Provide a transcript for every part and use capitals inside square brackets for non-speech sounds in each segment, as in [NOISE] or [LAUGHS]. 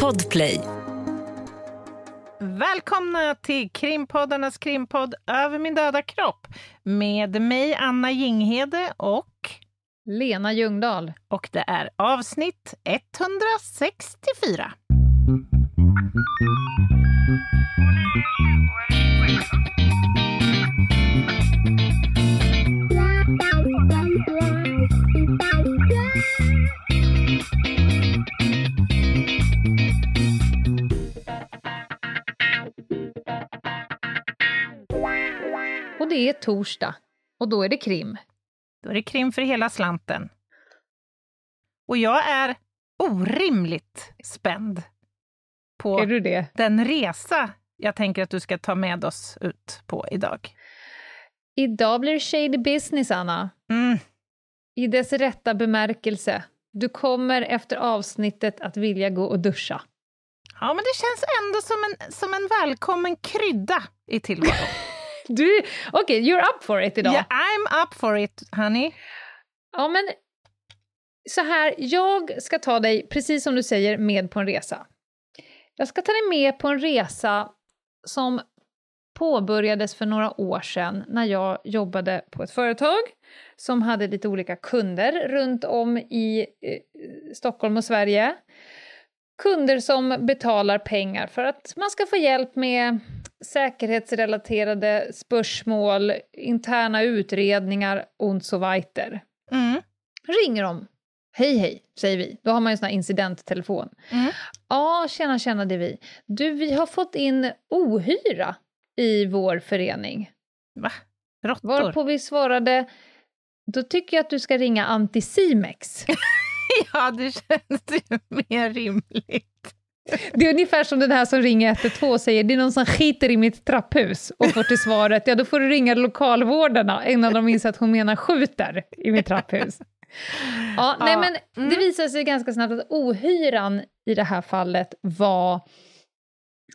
Podplay. Välkomna till krimpoddarnas krimpodd Över min döda kropp med mig Anna Jinghede och Lena Ljungdahl. och det är avsnitt 164. Det är torsdag. Och då är det krim. Då är det krim för hela slanten. Och jag är orimligt spänd på Är du det? den resa jag tänker att du ska ta med oss ut på idag. Idag blir det shady business, Anna. Mm. I dess rätta bemärkelse. Du kommer efter avsnittet att vilja gå och duscha. Ja, men det känns ändå som en, som en välkommen krydda i tillvaron. [LAUGHS] Du, okej, you're up for it idag. Yeah, I'm up for it, honey. Ja, men så här, jag ska ta dig, precis som du säger, med på en resa. Jag ska ta dig med på en resa som påbörjades för några år sedan när jag jobbade på ett företag som hade lite olika kunder runt om i eh, Stockholm och Sverige. Kunder som betalar pengar för att man ska få hjälp med säkerhetsrelaterade spörsmål, interna utredningar och så weiter. Mm. Ringer de. Hej, hej, säger vi. Då har man ju en sån här incidenttelefon. Mm. Ja, tjena, tjena, det är vi. Du, vi har fått in ohyra i vår förening. Va? Råttor? Varpå vi svarade, då tycker jag att du ska ringa Anticimex. [LAUGHS] Ja, det känns ju mer rimligt. Det är ungefär som den här som ringer 112 och säger det är någon som skiter i mitt trapphus och får till svaret ja då får du ringa lokalvårdarna innan de inser att hon menar skjuter i mitt trapphus. Ja, nej men mm. det visade sig ganska snabbt att ohyran i det här fallet var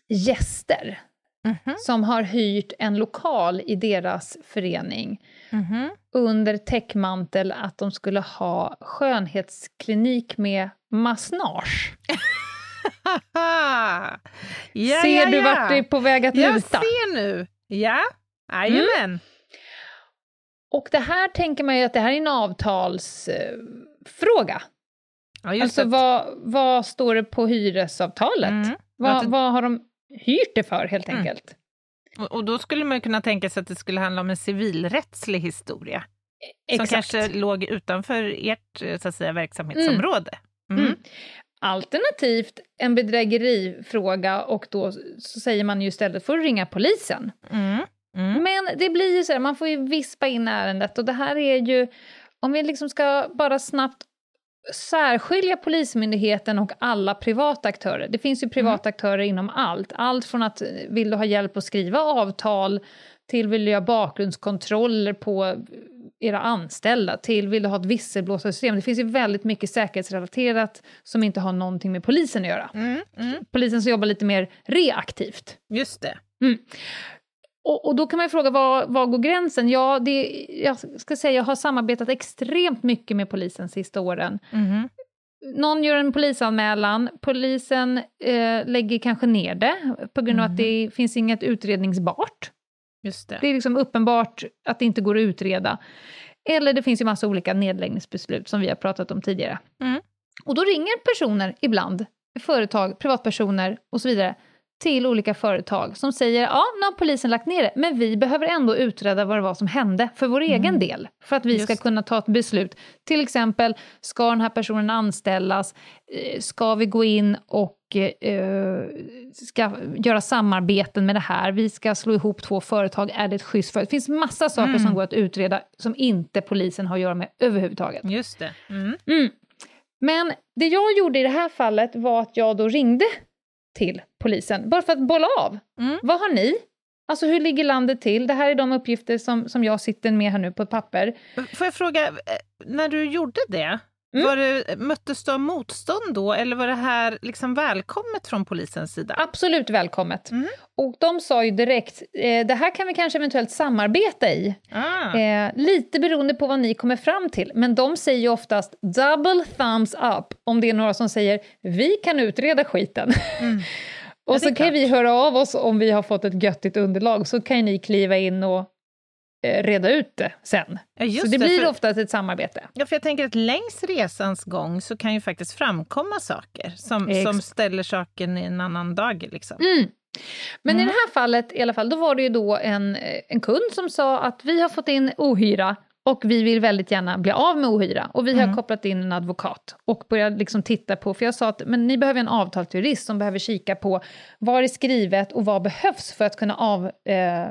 gäster Mhm, som har hyrt en lokal i deras förening mhm. under täckmantel att de skulle ha skönhetsklinik med massage. [LAUGHS] Ja, Ser ja, du ja. vart det är på väg att Jag luta? ser nu. Ja, jajamän. Och det här tänker man ju att det här är en avtalsfråga. Ja, Alltså vad, vad står det på hyresavtalet? Mm. Vad, det- vad har de hyrt det för helt Mm. enkelt? Och, och då skulle man ju kunna tänka sig att det skulle handla om en civilrättslig historia. Som Exakt. kanske låg utanför ert eh, så att säga, verksamhetsområde. Mm. Mm. Alternativt en bedrägerifråga och då så säger man ju istället för att ringa polisen. Mm. Mm. Men det blir ju så här, man får ju vispa in ärendet och det här är ju, om vi liksom ska bara snabbt särskilja Polismyndigheten och alla privata aktörer. Det finns ju privata aktörer inom allt. Allt från att eh, vill du ha hjälp att skriva avtal till vill du göra bakgrundskontroller på era anställda till vill du ha ett visselblåsarsystem. Det finns ju väldigt mycket säkerhetsrelaterat som inte har någonting med polisen att göra. Mm. Mm. Polisen som jobbar lite mer reaktivt. Just det. Och, och då kan man ju fråga, var, var går gränsen? Ja, det, jag ska säga, jag har samarbetat extremt mycket med polisen sista åren. Mhm. Någon gör en polisanmälan, polisen eh, lägger kanske ner det på grund av att det finns inget utredningsbart. Just det. Det är liksom uppenbart att det inte går att utreda. Eller det finns ju massa olika nedläggningsbeslut som vi har pratat om tidigare. Mm. Och då ringer personer ibland, företag, privatpersoner och så vidare, till olika företag som säger ja, nu har polisen lagt ner det, men vi behöver ändå utreda vad det var som hände för vår egen del, för att vi Just ska kunna ta ett beslut. Till exempel, ska den här personen anställas? Eh, Ska vi gå in och eh, ska göra samarbeten med det här? Vi ska slå ihop två företag, är det ett schysst företag? Det finns massa saker Mm. som går att utreda som inte polisen har att göra med överhuvudtaget. Just det. Mm. Mm. Men det jag gjorde i det här fallet var att jag då ringde till polisen, bara för att bolla av. Mm. Vad har ni? Alltså hur ligger landet till? Det här är de uppgifter som, som jag sitter med här nu på ett papper. Får jag fråga, eh, när du gjorde det, Mm. Var det, möttes du av motstånd då, eller var det här liksom välkommet från polisens sida? Absolut välkommet. Mm. Och de sa ju direkt, eh, det här kan vi kanske eventuellt samarbeta i. Ah. Eh, lite beroende på vad ni kommer fram till, men de säger ju oftast double thumbs up om det är några som säger vi kan utreda skiten. Mm. [LAUGHS] och så kan klart. vi höra av oss om vi har fått ett göttigt underlag, så kan ni kliva in och reda ut det sen. Ja, så det, det blir för, oftast ett samarbete. Ja, för jag tänker att längs resans gång så kan ju faktiskt framkomma saker som, som ställer saken i en annan dag. Liksom. Mm. Men mm. i det här fallet i alla fall, då var det ju då en, en kund som sa att vi har fått in ohyra och vi vill väldigt gärna bli av med ohyra. Och vi har mm. kopplat in en advokat och börjat liksom titta på, för jag sa att men ni behöver en avtalsjurist som behöver kika på vad är skrivet och vad behövs för att kunna av, eh,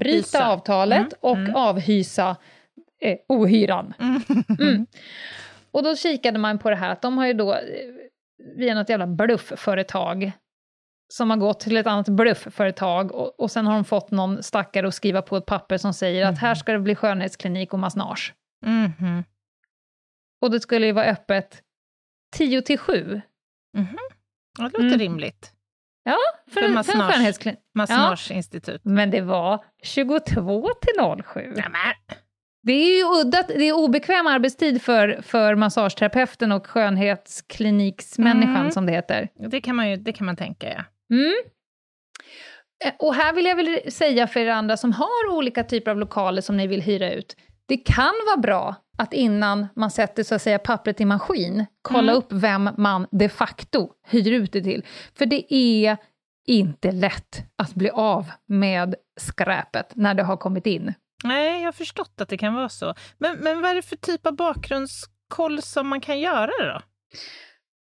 bryta Hysa. avtalet mm. och mm. avhysa eh, ohyran. [LAUGHS] Mm. mm. Och då kikade man på det här att de har ju då eh, via något jävla bluffföretag som har gått till ett annat bluffföretag och, och sen har de fått någon stackare att skriva på ett papper som säger att här ska det bli skönhetsklinik och massage. Mm. Och det skulle ju vara öppet 10 till 7. Mm. Det låter mm. rimligt. Ja, för, för, massage. Massageinstitut. Ja, men det var 22 till 07. Nämen. Det är ju udda, det är obekväm arbetstid för, för massageterapeuten och skönhetskliniksmänniskan mm. som det heter. Det kan man ju det kan man tänka, ja. Mm. Eh, och här vill jag väl säga för er andra som har olika typer av lokaler som ni vill hyra ut, det kan vara bra att innan man sätter så att säga pappret i maskin, kolla mm. upp vem man de facto hyr ut det till. För det är inte lätt att bli av med skräpet när det har kommit in. Nej, jag har förstått att det kan vara så. Men, men vad är det för typ av bakgrundskoll som man kan göra då?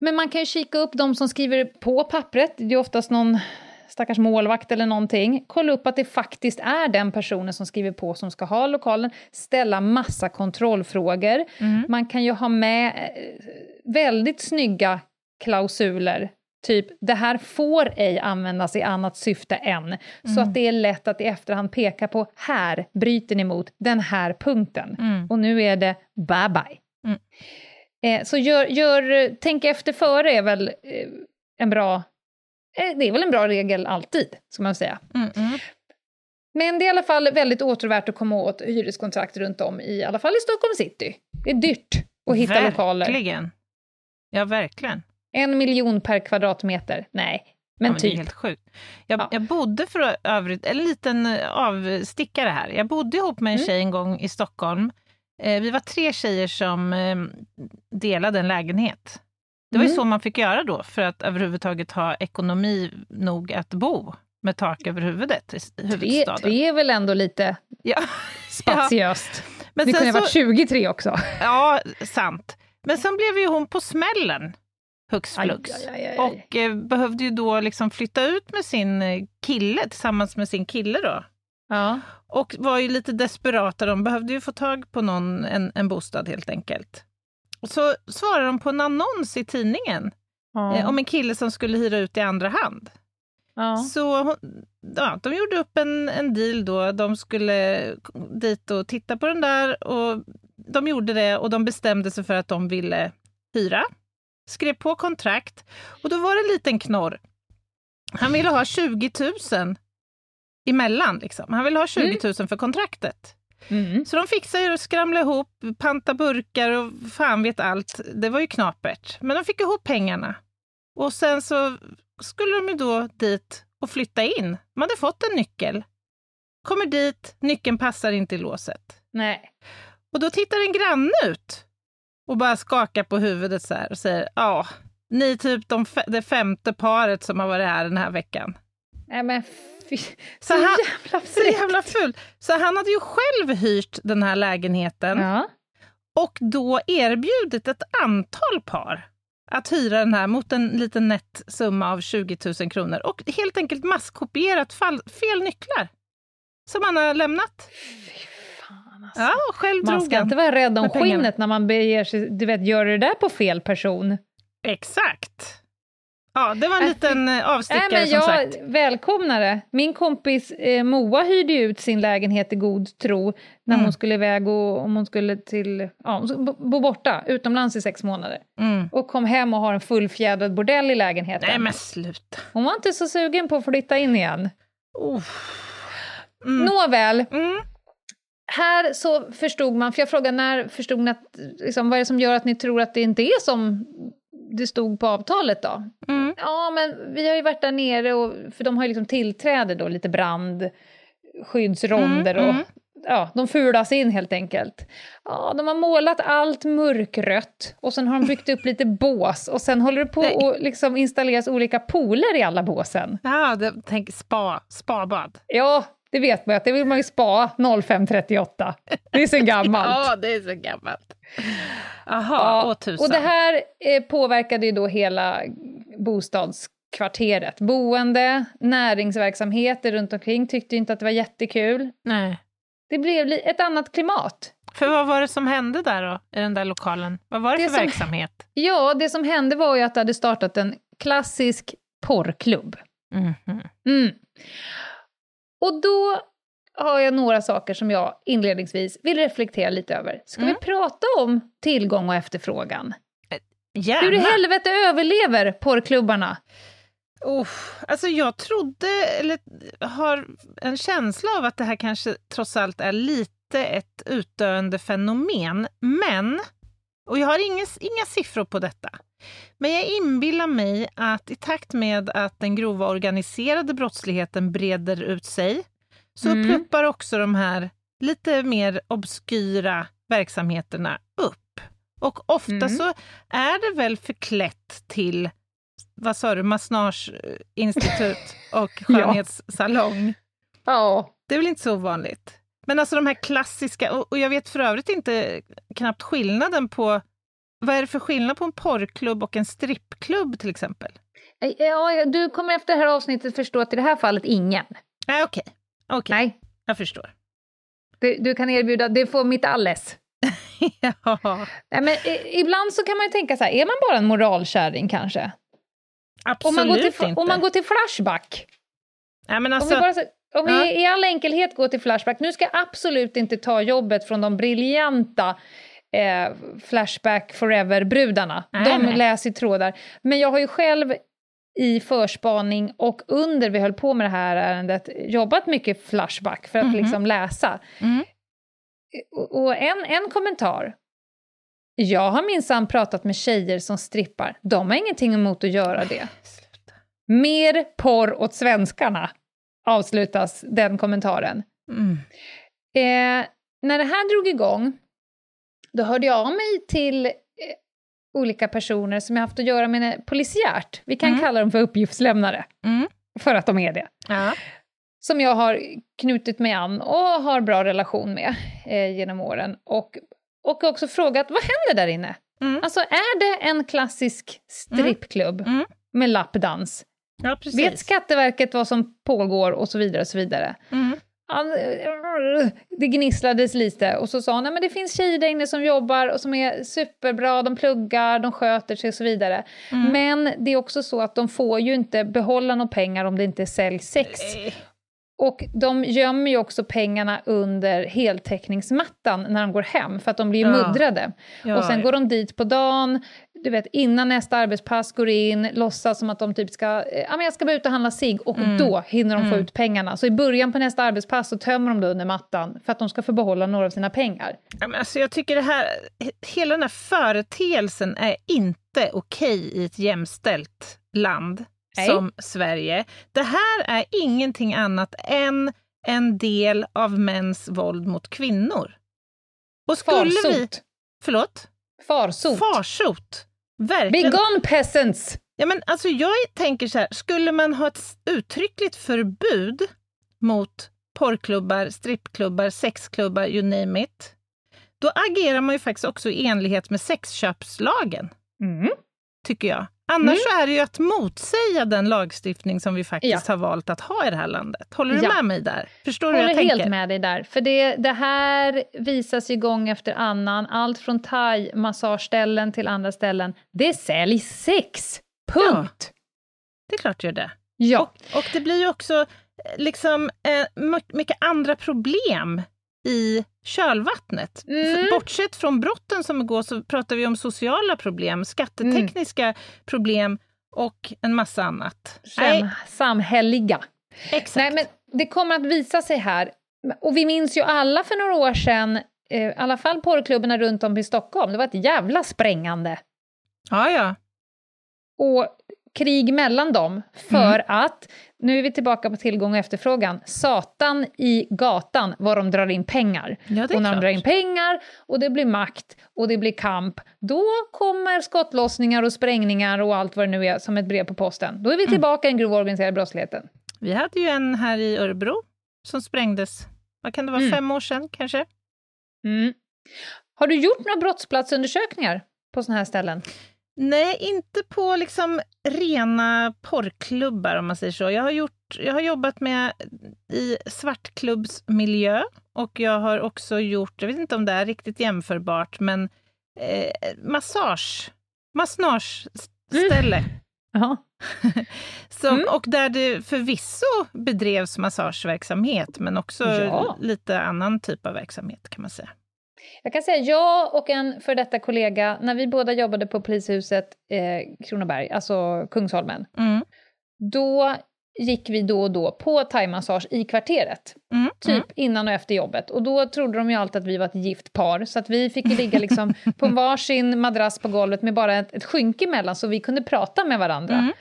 Men man kan ju kika upp de som skriver på pappret. Det är oftast någon stackars målvakt eller någonting, kolla upp att det faktiskt är den personen som skriver på som ska ha lokalen, ställa massa kontrollfrågor. Mm. Man kan ju ha med eh, väldigt snygga klausuler Typ, det här får ej användas i annat syfte än. Mm. Så att det är lätt att i efterhand peka på, här bryter ni mot den här punkten. Mm. Och nu är det bye bye. Mm. Eh, så gör, gör, tänk efter före är väl eh, en bra det är väl en bra regel alltid, ska man säga. Mm, mm. Men det är i alla fall väldigt återvärt att komma åt hyreskontrakt runt om, i, i alla fall i Stockholm city. Det är dyrt att hitta verkligen. lokaler. Verkligen. Ja, verkligen. En miljon per kvadratmeter. Nej, men, ja, men typ. Det är helt sjukt. Jag, ja. jag bodde för övrigt, en liten eh, avstickare här. Jag bodde ihop med en mm. tjej en gång i Stockholm. Eh, vi var tre tjejer som eh, delade en lägenhet. Det var ju mm. så man fick göra då för att överhuvudtaget ha ekonomi nog att bo med tak över huvudet i huvudstaden. Tre, tre är väl ändå lite ja. [LAUGHS] spatiöst. Ja. Men det kunde ha varit 23 också. Ja, sant. Men sen blev ju hon på smällen hux flux. och eh, behövde ju då liksom flytta ut med sin eh, kille, tillsammans med sin kille då. Ja. Och var ju lite desperata, de behövde ju få tag på någon, en, en bostad helt enkelt. Så svarade de på en annons i tidningen ja. eh, om en kille som skulle hyra ut i andra hand. Ja. Så ja, de gjorde upp en, en deal då. De skulle dit och titta på den där och de gjorde det och de bestämde sig för att de ville hyra. Skrev på kontrakt och då var det en liten knorr. Han ville ha 20 000 emellan. Liksom. Han ville ha 20 000 mm. för kontraktet. Mm. Så de fixade och skramlade ihop, panta burkar och fan vet allt. Det var ju knapert. Men de fick ihop pengarna. Och sen så skulle de ju då dit och flytta in. De hade fått en nyckel. Kommer dit, nyckeln passar inte i låset. Nej. Och då tittar en granne ut och bara skakar på huvudet så här och säger ja, ni är typ de, det femte paret som har varit här den här veckan. Nej men Fy, så, så, han, jävla så jävla ful. Så han hade ju själv hyrt den här lägenheten ja. och då erbjudit ett antal par att hyra den här mot en liten nätt summa av 20 000 kronor och helt enkelt masskopierat fall, fel nycklar som han har lämnat. Alltså. Ja, själv man ska inte vara rädd om skinnet när man beger sig, du vet, gör det där på fel person. Exakt. Ja, det var en liten eh, avstickare Nej, men som jag sagt. välkomnar det. Min kompis eh, Moa hyrde ut sin lägenhet i god tro när Mm. hon skulle iväg och om hon skulle till, ja, bo- bo borta utomlands i sex månader. Mm. Och kom hem och har en fullfjädrad bordell i lägenheten. Nej men sluta. Hon var inte så sugen på att flytta in igen. Uff. Mm. Nåväl, Mm. här så förstod man, för jag frågade när förstod ni att, liksom, vad är det som gör att ni tror att det inte är som det stod på avtalet då? Mm. Ja, men vi har ju varit där nere, och, för de har ju liksom tillträde då, lite brandskyddsronder Mm, och mm. ja, de fulas in helt enkelt. Ja, de har målat allt mörkrött och sen har de byggt upp lite [LAUGHS] bås och sen håller det på Nej. att liksom installeras olika pooler i alla båsen. Ja, det, tänk spa, spabad. Ja, det vet man ju att det vill man ju spa 0538. Det är så [LAUGHS] gammalt. Ja, det är så gammalt. Jaha, Ja, åh tusan. och det här eh, påverkade ju då hela bostadskvarteret. Boende, näringsverksamheter runt omkring tyckte inte att det var jättekul. Nej. Det blev ett annat klimat. För vad var det som hände där då, i den där lokalen? Vad var det, Det för som- verksamhet? Ja, det som hände var ju att det hade startat en klassisk porrklubb. Mhm. Mm. Och då har jag några saker som jag inledningsvis vill reflektera lite över. Ska Mm. vi prata om tillgång och efterfrågan? Gärna. Hur i helvete överlever porrklubbarna? Uff, alltså jag trodde, eller har en känsla av att det här kanske trots allt är lite ett utdöende fenomen. Men, och jag har inga, inga siffror på detta, men jag inbillar mig att i takt med att den grova organiserade brottsligheten breder ut sig så Mm. pluppar också de här lite mer obskyra verksamheterna upp. Och ofta Mm. så är det väl förklätt till vad sa du, massageinstitut [LAUGHS] och skönhetssalong. Ja. Det är väl inte så ovanligt. Men alltså de här klassiska, och jag vet för övrigt inte knappt skillnaden på, vad är det för skillnad på en porrklubb och en strippklubb till exempel? Ja, du kommer efter det här avsnittet förstå att i det här fallet ingen. Nej, okej. Okej, Nej, jag förstår. du, du kan erbjuda, det får mitt alles. [LAUGHS] ja. Nej, men, i, ibland så kan man ju tänka så här, är man bara en moralkärring kanske? Absolut Om man går till, inte. om man går till Flashback, Nej, men om alltså, vi, bara, så- om ja. vi i all enkelhet går till Flashback, nu ska jag absolut inte ta jobbet från de briljanta eh, Flashback Forever-brudarna. De nej. läser trådar. Men jag har ju själv i förspaning och under vi höll på med det här ärendet jobbat mycket Flashback för att Mhm. liksom läsa. Mm. Och och en, en kommentar. Jag har minsann pratat med tjejer som strippar. De har ingenting emot att göra det. [LAUGHS] Mer porr åt svenskarna, avslutas den kommentaren. Mm. Eh, när det här drog igång, då hörde jag av mig till eh, olika personer som jag haft att göra med polisiärt. Vi kan Mm. kalla dem för uppgiftslämnare, Mm. för att de är det. Ja. Som jag har knutit mig an och har bra relation med eh, genom åren. Och, och också frågat, vad händer där inne? Mm. Alltså, är det en klassisk strippklubb Mm. med lappdans? ja. Vet Skatteverket vad som pågår och så vidare och så vidare? Mm. Han, det gnisslades lite och så sa han, men det finns tjejer där inne som jobbar och som är superbra, de pluggar, de sköter sig och så vidare. Mm. Men det är också så att de får ju inte behålla några pengar om det inte säljs sex. Nej. Och de gömmer ju också pengarna under heltäckningsmattan när de går hem, för att de blir Ja. muddrade. Ja, och sen går de dit på dagen, du vet, innan nästa arbetspass går in, låtsas som att de typ ska, eh, ja men jag ska bara ut och handla sig och Mm. då hinner de få Mm. ut pengarna. Så i början på nästa arbetspass så tömmer de det under mattan för att de ska få behålla några av sina pengar. Ja, men Alltså jag tycker det här, hela den här företeelsen är inte okej i ett jämställt land Nej. som Sverige. Det här är ingenting annat än en del av mäns våld mot kvinnor. Och skulle vi... Farsot. Förlåt? Farsot. Farsot. Be Verkligen. gone peasants! Ja, men alltså jag tänker så här, skulle man ha ett uttryckligt förbud mot porrklubbar, strippklubbar, sexklubbar, you name it, då agerar man ju faktiskt också i enlighet med sexköpslagen, Mm. tycker jag. Annars så är det ju att motsäga den lagstiftning som vi faktiskt Ja. har valt att ha i det här landet. Håller du Ja. med mig där? Förstår du håller jag helt tänker? med dig där. För det, det här visas ju gång efter annan. Allt från thai-massageställen till andra ställen. Det säljs sex! Punkt! klart det gör det. Ja. Och, och det blir ju också eh, liksom eh, mycket andra problem i kölvattnet. Mm. Bortsett från brotten som går så pratar vi om sociala problem, skattetekniska Mm. problem och en massa annat. Sam, samhälleliga. exakt. Nej, men det kommer att visa sig här. Och vi minns ju alla för några år sedan, eh, i alla fall porrklubbarna runt om i Stockholm, det var ett jävla sprängande. Ja, ja. Och krig mellan dem, för Mm. att, nu är vi tillbaka på tillgång och efterfrågan, satan i gatan var de drar in pengar. ja och när de klart. drar in pengar och det blir makt och det blir kamp, då kommer skottlossningar och sprängningar och allt vad det nu är som ett brev på posten. Då är Mm. vi tillbaka i den grova organiserade brottsligheten. Vi hade ju en här i Örebro som sprängdes, vad kan det vara, Mm. fem år sedan kanske? Mm. Har du gjort några brottsplatsundersökningar på sådana här ställen? Nej, inte på liksom rena porrklubbar om man säger så. Jag har, gjort, jag har jobbat med i svartklubbsmiljö och jag har också gjort, jag vet inte om det är riktigt jämförbart, men eh, massage, massageställe. Jaha. [LAUGHS] Så, Mm. Och där det förvisso bedrevs massageverksamhet, men också Ja. lite annan typ av verksamhet kan man säga. Jag kan säga, jag och en för detta kollega, när vi båda jobbade på polishuset eh, Kronoberg, alltså Kungsholmen, Mm. då gick vi då och då på thaimassage i kvarteret. Mm. Typ innan och efter jobbet. Och då trodde de ju alltid att vi var ett gift par, så att vi fick ligga liksom [LAUGHS] på en varsin madrass på golvet med bara ett, ett skynke emellan så vi kunde prata med varandra. Mm.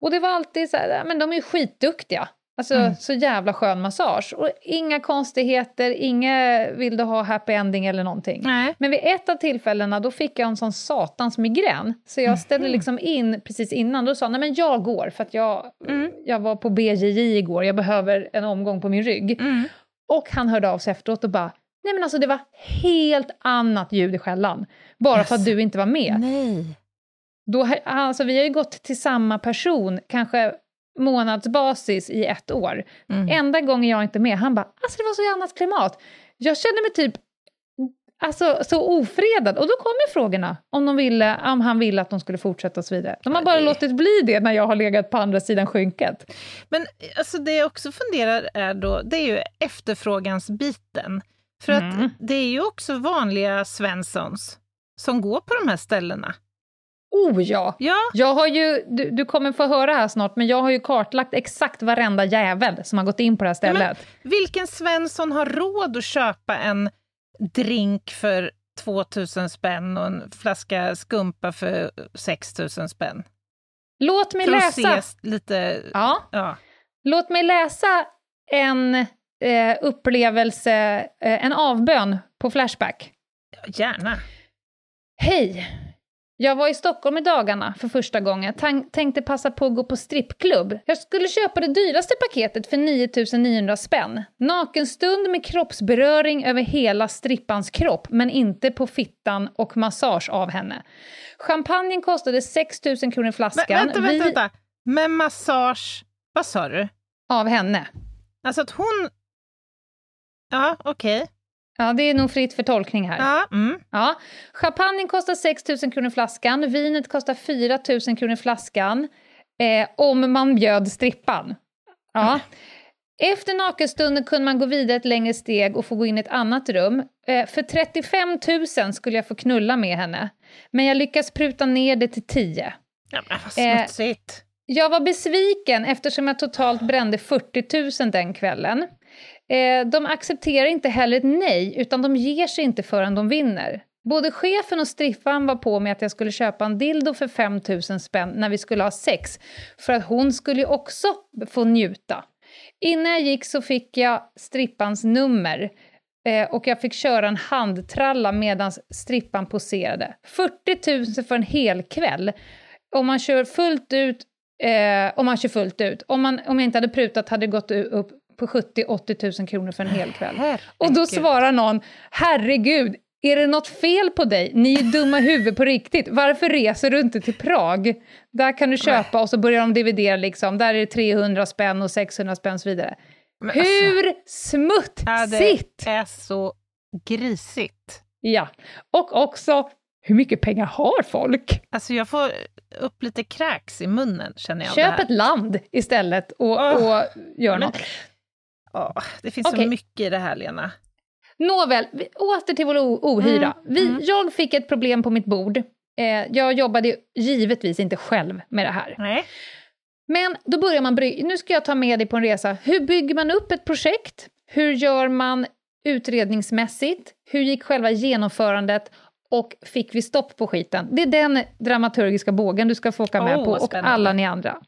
Och det var alltid så här, "Ja, men de är ju skitduktiga. Alltså Mm. så jävla skön massage. Och inga konstigheter, inga vill du ha happy ending eller någonting. Nej. Men vid ett av tillfällena då fick jag en sån satans migrän. Så jag ställde Mhm. liksom in precis innan. Då sa nej men jag går för att jag, Mm. jag var på BJJ igår. Jag behöver en omgång på min rygg. Mm. Och han hörde av sig efteråt och bara nej men alltså det var helt annat ljud i skällan. Bara för att Jaså. du inte var med. Nej. Då, alltså, vi har ju gått till samma person, kanske månadsbasis i ett år. Mm. Enda gången jag inte är med, han bara alltså det var så annat klimat. Jag kände mig typ alltså, så ofredad. Och då kommer frågorna om, de ville, om han ville att de skulle fortsätta och så vidare. De har bara det- låtit bli det när jag har legat på andra sidan skynket. Men alltså det jag också funderar är då, det är ju efterfrågansbiten. För att Mm. det är ju också vanliga Svenssons som går på de här ställena. Oh ja! Ja, Jag har ju, du, du kommer få höra här snart, men jag har ju kartlagt exakt varenda jävel som har gått in på det här Ja, men- stället. vilken Svensson har råd att köpa en drink för 2000 spänn och en flaska skumpa för 6000 spänn? Låt mig För att läsa. ses lite... Ja. Ja. Låt mig läsa en eh, upplevelse, eh, en avbön på Flashback. Gärna. Hej! Jag var i Stockholm i dagarna för första gången. Tan- tänkte passa på att gå på strippklubb. Jag skulle köpa det dyraste paketet för 9900 spänn. Nakenstund med kroppsberöring över hela strippans kropp, men inte på fittan och massage av henne. Champagnen kostade 6000 kronor Men, flaskan. vänta, vänta, Vi- vänta. Med massage... Vad sa du? Av henne. Alltså att hon... Ja, okej. Ja, det är nog fritt för tolkning här. Ja, mm. Ja. Champagnen kostar 6 000 kronor flaskan, vinet kostar 4 000 kronor flaskan, eh, om man bjöd strippan. Ja. Efter nakenstunden kunde man gå vidare ett längre steg och få gå in i ett annat rum. Eh, för 35 000 skulle jag få knulla med henne, men jag lyckas pruta ner det till 10. ja men vad Eh, smutsigt. Jag var besviken eftersom jag totalt brände 40 000 den kvällen. Eh, de accepterar inte heller ett nej, utan de ger sig inte förrän de vinner. Både chefen och striffan var på mig att jag skulle köpa en dildo för 5 000 spänn när vi skulle ha sex, för att hon skulle ju också få njuta. Innan jag gick så fick jag strippans nummer eh, och jag fick köra en handtralla medan strippan poserade. 40 000 för en hel kväll. Om man kör fullt ut Eh, om man kör fullt ut. Om, man, om jag inte hade prutat hade det gått upp på 70-80 000 kronor för en hel kväll. Och då Herregud. svarar någon, herregud, är det något fel på dig? Ni är dumma i huvudet på riktigt. Varför reser du inte till Prag? Där kan du köpa och så börjar de dividera liksom. Där är det 300 spänn och 600 spänn och så vidare. Men alltså, Hur ja, smutsigt! det är så grisigt. Ja, och också hur mycket pengar har folk? Alltså jag får upp lite kräks i munnen känner jag. Köp ett land istället och, oh. och gör Men, något. Oh, det finns okay. så mycket i det här Lena. Nåväl, åter till vår ohyra. Mm. Vi, mm. Jag fick ett problem på mitt bord. Eh, jag jobbade givetvis inte själv med det här. Nej. Men då börjar man bry Nu ska jag ta med dig på en resa. Hur bygger man upp ett projekt? Hur gör man utredningsmässigt? Hur gick själva genomförandet? Och fick vi stopp på skiten? Det är den dramaturgiska bågen du ska få åka med oh, på, och alla ni andra.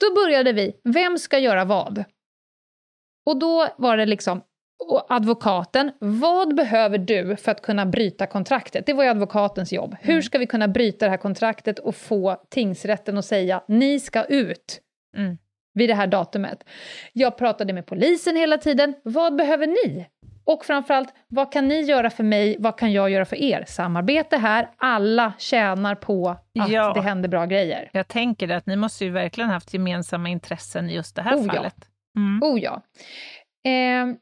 Då började vi, vem ska göra vad? Och då var det liksom, och advokaten, vad behöver du för att kunna bryta kontraktet? Det var ju advokatens jobb. Mm. Hur ska vi kunna bryta det här kontraktet och få tingsrätten att säga ni ska ut mm. vid det här datumet? Jag pratade med polisen hela tiden. Vad behöver ni? Och framförallt, vad kan ni göra för mig? Vad kan jag göra för er? Samarbete här, alla tjänar på att ja. det händer bra grejer. Jag tänker att ni måste ju verkligen haft gemensamma intressen i just det här oh, fallet. Ja. Mm. Oh ja. Eh,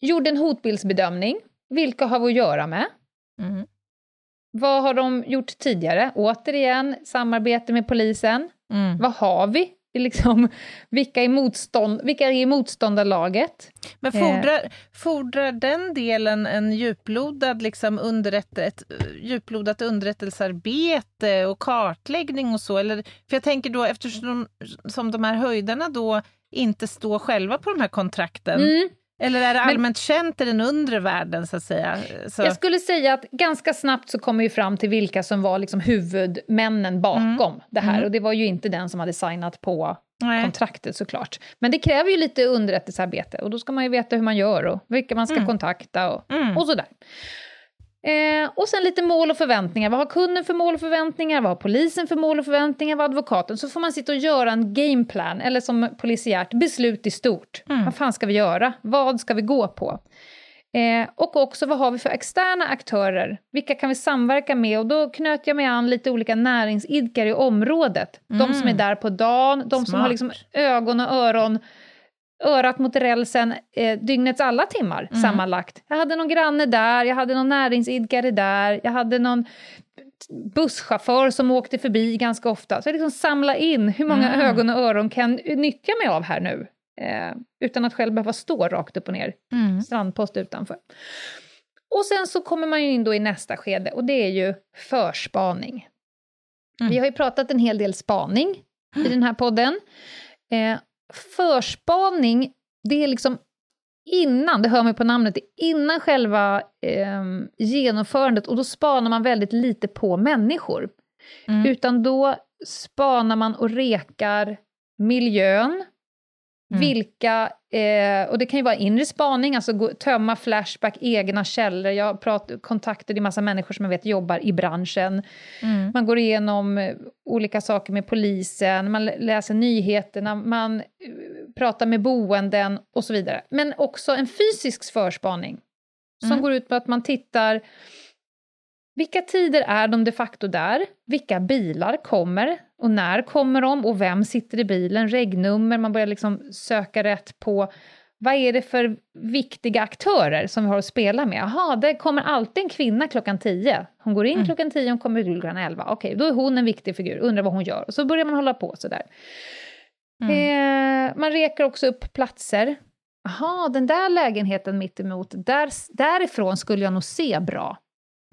gjorde en hotbildsbedömning. Vilka har vi att göra med? Mm. Vad har de gjort tidigare? Återigen, samarbete med polisen. Mm. Vad har vi? [LAUGHS] Liksom, vilka, är motstånd, vilka är i motståndarlaget? Men fordrar, eh. fordrar den delen en djuplodad, liksom underrätt, ett djuplodat underrättelsearbete och kartläggning och så? Eller, för jag tänker då, eftersom som de här höjderna då inte står själva på de här kontrakten, mm. Eller är det allmänt Men, känt i den undre världen, så att säga? Så. Jag skulle säga att ganska snabbt så kommer vi fram till vilka som var liksom huvudmännen bakom mm. det här. Mm. Och det var ju inte den som hade signat på Nej. kontraktet såklart. Men det kräver ju lite underrättelsearbete och då ska man ju veta hur man gör och vilka man ska mm. kontakta och, mm. och sådär. Eh, och sen lite mål och förväntningar. Vad har kunden för mål och förväntningar? Vad har polisen för mål och förväntningar? Vad har advokaten? Så får man sitta och göra en gameplan, eller som polisiärt, beslut i stort. Mm. Vad fan ska vi göra? Vad ska vi gå på? Eh, och också vad har vi för externa aktörer? Vilka kan vi samverka med? Och då knöt jag mig an lite olika näringsidkare i området. Mm. De som är där på dagen, de Smart. som har liksom ögon och öron örat mot rälsen eh, dygnets alla timmar mm. sammanlagt. Jag hade någon granne där, jag hade någon näringsidkare där, jag hade någon busschaufför som åkte förbi ganska ofta. Så jag liksom samla in hur många mm. ögon och öron kan nyttja mig av här nu? Eh, utan att själv behöva stå rakt upp och ner, mm. strandpost utanför. Och sen så kommer man ju in då i nästa skede och det är ju förspaning. Mm. Vi har ju pratat en hel del spaning i den här podden. Eh, förspaning, det är liksom innan, det hör man på namnet, innan själva eh, genomförandet och då spanar man väldigt lite på människor. Mm. Utan då spanar man och rekar miljön, Mm. Vilka, eh, och det kan ju vara inre spaning, alltså gå, tömma Flashback, egna källor. Jag har kontaktade en massa människor som jag vet jobbar i branschen. Mm. Man går igenom eh, olika saker med polisen, man läser nyheterna, man eh, pratar med boenden och så vidare. Men också en fysisk förspaning som mm. går ut på att man tittar vilka tider är de de facto där? Vilka bilar kommer? Och när kommer de? Och vem sitter i bilen? Regnummer, man börjar liksom söka rätt på vad är det för viktiga aktörer som vi har att spela med? Jaha, det kommer alltid en kvinna klockan 10. Hon går in mm. klockan 10, hon kommer ut klockan 11. Okej, då är hon en viktig figur, undrar vad hon gör. Och så börjar man hålla på sådär. Mm. Eh, man rekar också upp platser. Jaha, den där lägenheten mittemot, där, därifrån skulle jag nog se bra.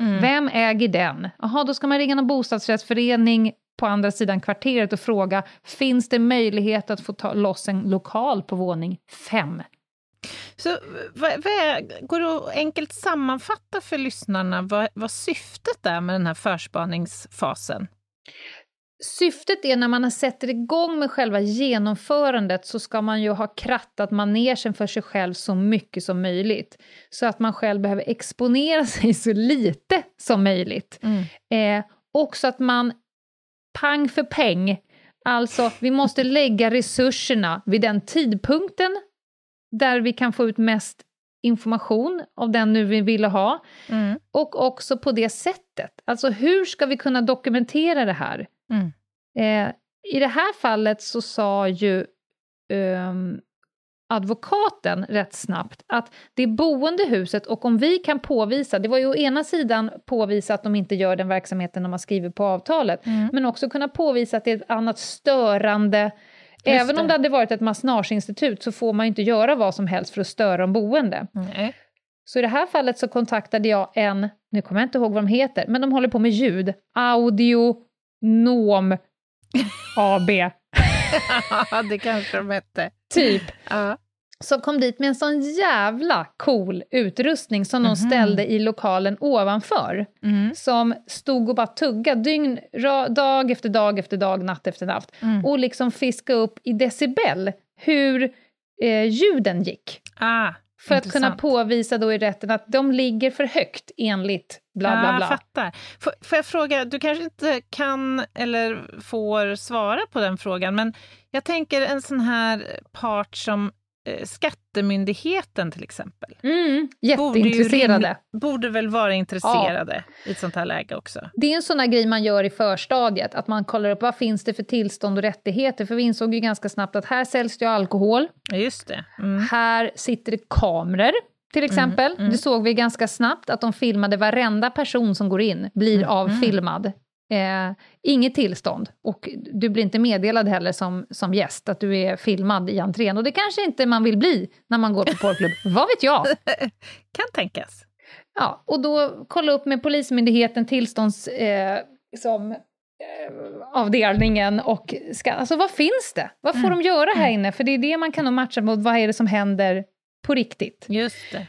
Mm. Vem äger den? Jaha, då ska man ringa någon bostadsrättsförening på andra sidan kvarteret och fråga finns det möjlighet att få ta loss en lokal på våning fem? Så vad, vad är, går det att enkelt sammanfatta för lyssnarna vad, vad syftet är med den här förspaningsfasen? Syftet är när man sätter igång med själva genomförandet så ska man ju ha krattat manegen för sig själv så mycket som möjligt. Så att man själv behöver exponera sig så lite som möjligt. Mm. Eh, och så att man pang för peng, alltså vi måste lägga resurserna vid den tidpunkten där vi kan få ut mest information av den nu vi ville ha. Mm. Och också på det sättet. Alltså hur ska vi kunna dokumentera det här? Mm. Eh, I det här fallet så sa ju um, advokaten rätt snabbt att det är boendehuset och om vi kan påvisa, det var ju å ena sidan påvisa att de inte gör den verksamheten de har skrivit på avtalet, Mm. men också kunna påvisa att det är ett annat störande Även om det. hade varit ett massageinstitut så får man ju inte göra vad som helst för att störa de boende. Nej. Så i det här fallet så kontaktade jag en, nu kommer jag inte ihåg vad de heter, men de håller på med ljud. Audio Nom AB, [LAUGHS] Ja, det kanske de hette. typ. Ja. Som kom dit med en sån jävla cool utrustning som de Mhm. ställde i lokalen ovanför. Mm. Som stod och bara tuggade dygn, dag efter dag efter dag, natt efter natt. Mm. Och liksom fiska upp i decibel hur eh, ljuden gick. Ah, För att intressant. kunna påvisa då i rätten att de ligger för högt enligt bla bla Ja, bla. Jag fattar. Får, får jag fråga, du kanske inte kan eller får svara på den frågan, men jag tänker en sån här part som Skattemyndigheten till exempel. Mm, Borde, jätteintresserade. rim- borde väl vara intresserade i ett sånt här läge också. Det är en sån här grej man gör i förstadiet, att man kollar upp vad finns det för tillstånd och rättigheter, för vi insåg ju ganska snabbt att här säljs det ju alkohol, Ja, just det. Mm. här sitter det kameror till exempel. mm. Det såg vi ganska snabbt, att de filmade varenda person som går in, blir Mm, avfilmad. Eh, inget tillstånd, och du blir inte meddelad heller som, som gäst att du är filmad i entrén. Och det kanske inte man vill bli när man går på porrklubb, [LAUGHS] vad vet jag? Kan tänkas. Ja, och då kolla upp med Polismyndigheten, tillstånds... Eh, som, eh, avdelningen och ska, alltså vad finns det? Vad får Mm. de göra här inne? För det är det man kan matcha mot, vad är det som händer på riktigt? Just det.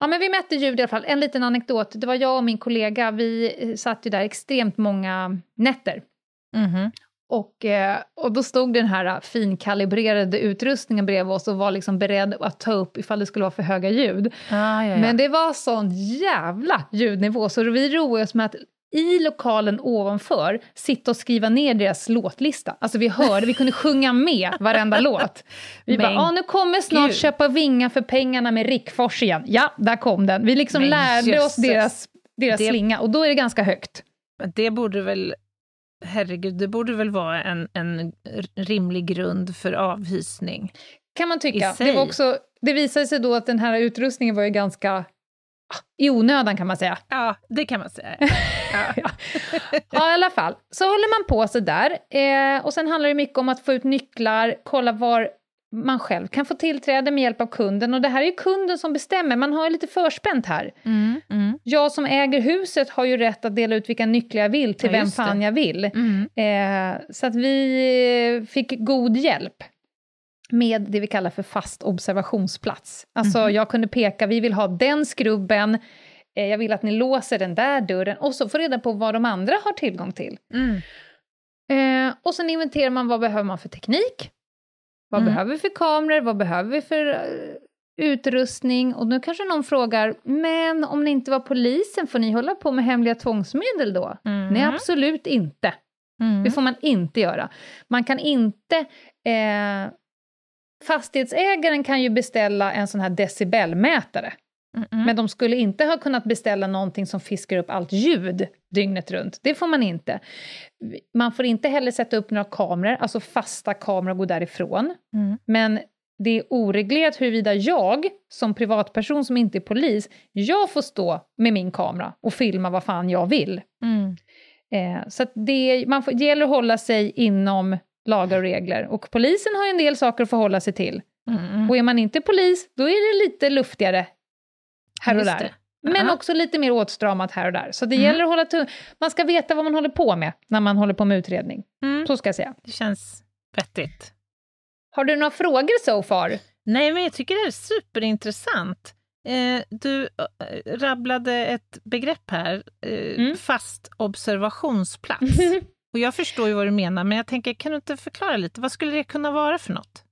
Ja, men vi mätte ljud i alla fall. En liten anekdot. Det var jag och min kollega, vi eh, satt ju där extremt många nätter. Mhm. Och, eh, och då stod den här eh, finkalibrerade utrustningen bredvid oss och var liksom beredd att ta upp ifall det skulle vara för höga ljud. Ah. Men det var sån jävla ljudnivå så vi roade oss med att i lokalen ovanför sitta och skriva ner deras låtlista. Alltså vi hörde, vi kunde sjunga med varenda låt. Vi Men bara, ah, nu kommer snart gud. Köpa vingar för pengarna med Rickfors igen. Ja, där kom den. Vi liksom Men lärde oss jösses. deras, deras Det- slinga och då är det ganska högt. Det borde väl, herregud, det borde väl vara en, en rimlig grund för avhysning. Kan man tycka. Det, var också, det visade sig då att den här utrustningen var ju ganska i onödan kan man säga. Ja, det kan man säga. [LAUGHS] Ja. Ja. ja, i alla fall. Så håller man på så där. Eh, och sen handlar det mycket om att få ut nycklar, kolla var man själv kan få tillträde med hjälp av kunden. Och det här är ju kunden som bestämmer, man har ju lite förspänt här. Mm, mm, Jag som äger huset har ju rätt att dela ut vilka nycklar jag vill till Ja, vem just det. fan jag vill. mm. Eh, så att vi fick god hjälp med det vi kallar för fast observationsplats. Alltså Mhm. jag kunde peka, vi vill ha den skrubben, eh, jag vill att ni låser den där dörren och så få reda på vad de andra har tillgång till. Mm. Eh, och sen inventerar man vad behöver man för teknik, vad Mm. behöver vi för kameror, vad behöver vi för eh, utrustning och nu kanske någon frågar, men om ni inte var polisen, får ni hålla på med hemliga tvångsmedel då? Mm. Nej, absolut inte. Mm. Det får man inte göra. Man kan inte... Eh, fastighetsägaren kan ju beställa en sån här decibelmätare, Mm, mm. men de skulle inte ha kunnat beställa någonting som fiskar upp allt ljud dygnet runt. Det får man inte. Man får inte heller sätta upp några kameror, alltså fasta kameror och gå därifrån. Mm. Men det är oreglerat huruvida jag, som privatperson som inte är polis, jag får stå med min kamera och filma vad fan jag vill. Mm. Eh, så det, man får, det gäller att hålla sig inom lagar och regler. Och polisen har ju en del saker att förhålla sig till. Mm. Och är man inte polis, då är det lite luftigare här och där. Men också lite mer åtstramat här och där. Så det Mm. gäller att hålla tung- Man ska veta vad man håller på med när man håller på med utredning. Mm. Så ska jag säga. Det känns vettigt. Har du några frågor so far? Nej, men jag tycker det är superintressant. Eh, du eh, rabblade ett begrepp här, eh, Mm. fast observationsplats. [LAUGHS] Och jag förstår ju vad du menar, men jag tänker, kan du inte förklara lite? Vad skulle det kunna vara för något?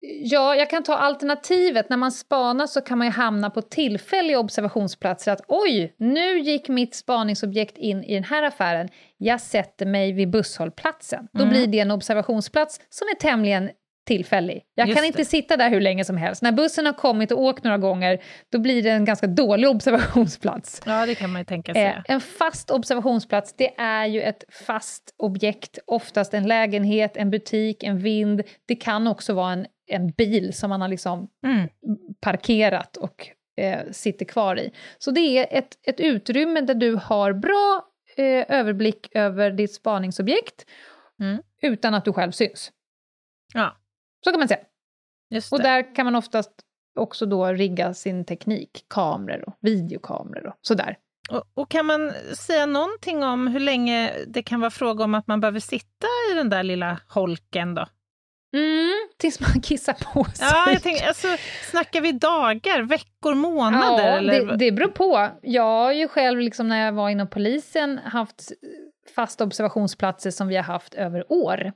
Ja, jag kan ta alternativet. När man spanar så kan man ju hamna på tillfälliga observationsplatser. Att oj, nu gick mitt spaningsobjekt in i den här affären. Jag sätter mig vid busshållplatsen. Då Mm. blir det en observationsplats som är tämligen tillfällig. Jag Just kan inte det. sitta där hur länge som helst. När bussen har kommit och åkt några gånger, då blir det en ganska dålig [LAUGHS] observationsplats. Ja, det kan man ju tänka sig. Eh, en fast observationsplats, det är ju ett fast objekt, oftast en lägenhet, en butik, en vind. Det kan också vara en, en bil som man har liksom Mm. parkerat och eh, sitter kvar i. Så det är ett, ett utrymme där du har bra eh, överblick över ditt spaningsobjekt Mm. utan att du själv syns. Ja, Så kan man säga. Och där kan man oftast också då rigga sin teknik, kameror och videokameror och sådär. Och, och kan man säga någonting om hur länge det kan vara fråga om att man behöver sitta i den där lilla holken då? Mm, tills man [LAUGHS] kissar på sig. Ja, jag tänker, alltså, snackar vi dagar, veckor, månader? Ja, eller? det, det beror på. Jag har ju själv, liksom, när jag var inom polisen, haft fasta observationsplatser som vi har haft över år.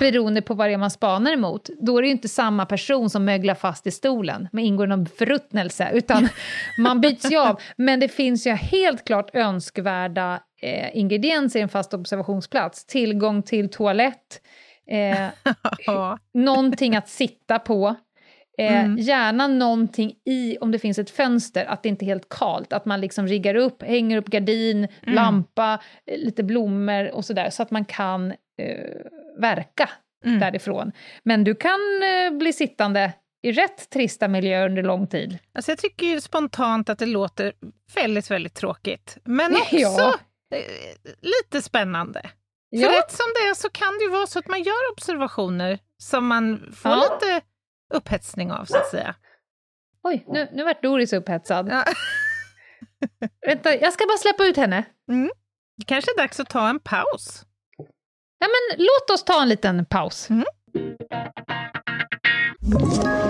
Beroende på vad det är man spanar emot. Då är det ju inte samma person som möglar fast i stolen, med ingår någon förruttnelse, utan [LAUGHS] man byts ju av. Men det finns ju helt klart önskvärda eh, ingredienser i en fast observationsplats. Tillgång till toalett, eh, [LAUGHS] någonting att sitta på. Eh, Mm. Gärna någonting i, om det finns ett fönster, att det inte är helt kalt. Att man liksom riggar upp, hänger upp gardin, Mm. lampa, eh, lite blommor och sådär, så att man kan eh, verka Mm. därifrån. Men du kan eh, bli sittande i rätt trista miljöer under lång tid. Alltså jag tycker ju spontant att det låter väldigt, väldigt tråkigt. Men [LAUGHS] också Ja. eh, lite spännande. För Ja. rätt som det är så kan det ju vara så att man gör observationer som man får Ja. lite upphetsning av, så att säga. Oj, nu, nu vart Doris upphetsad. Ja. [LAUGHS] Vänta, jag ska bara släppa ut henne. Det kanske är dags att ta en paus. Ja, men låt oss ta en liten paus. Ett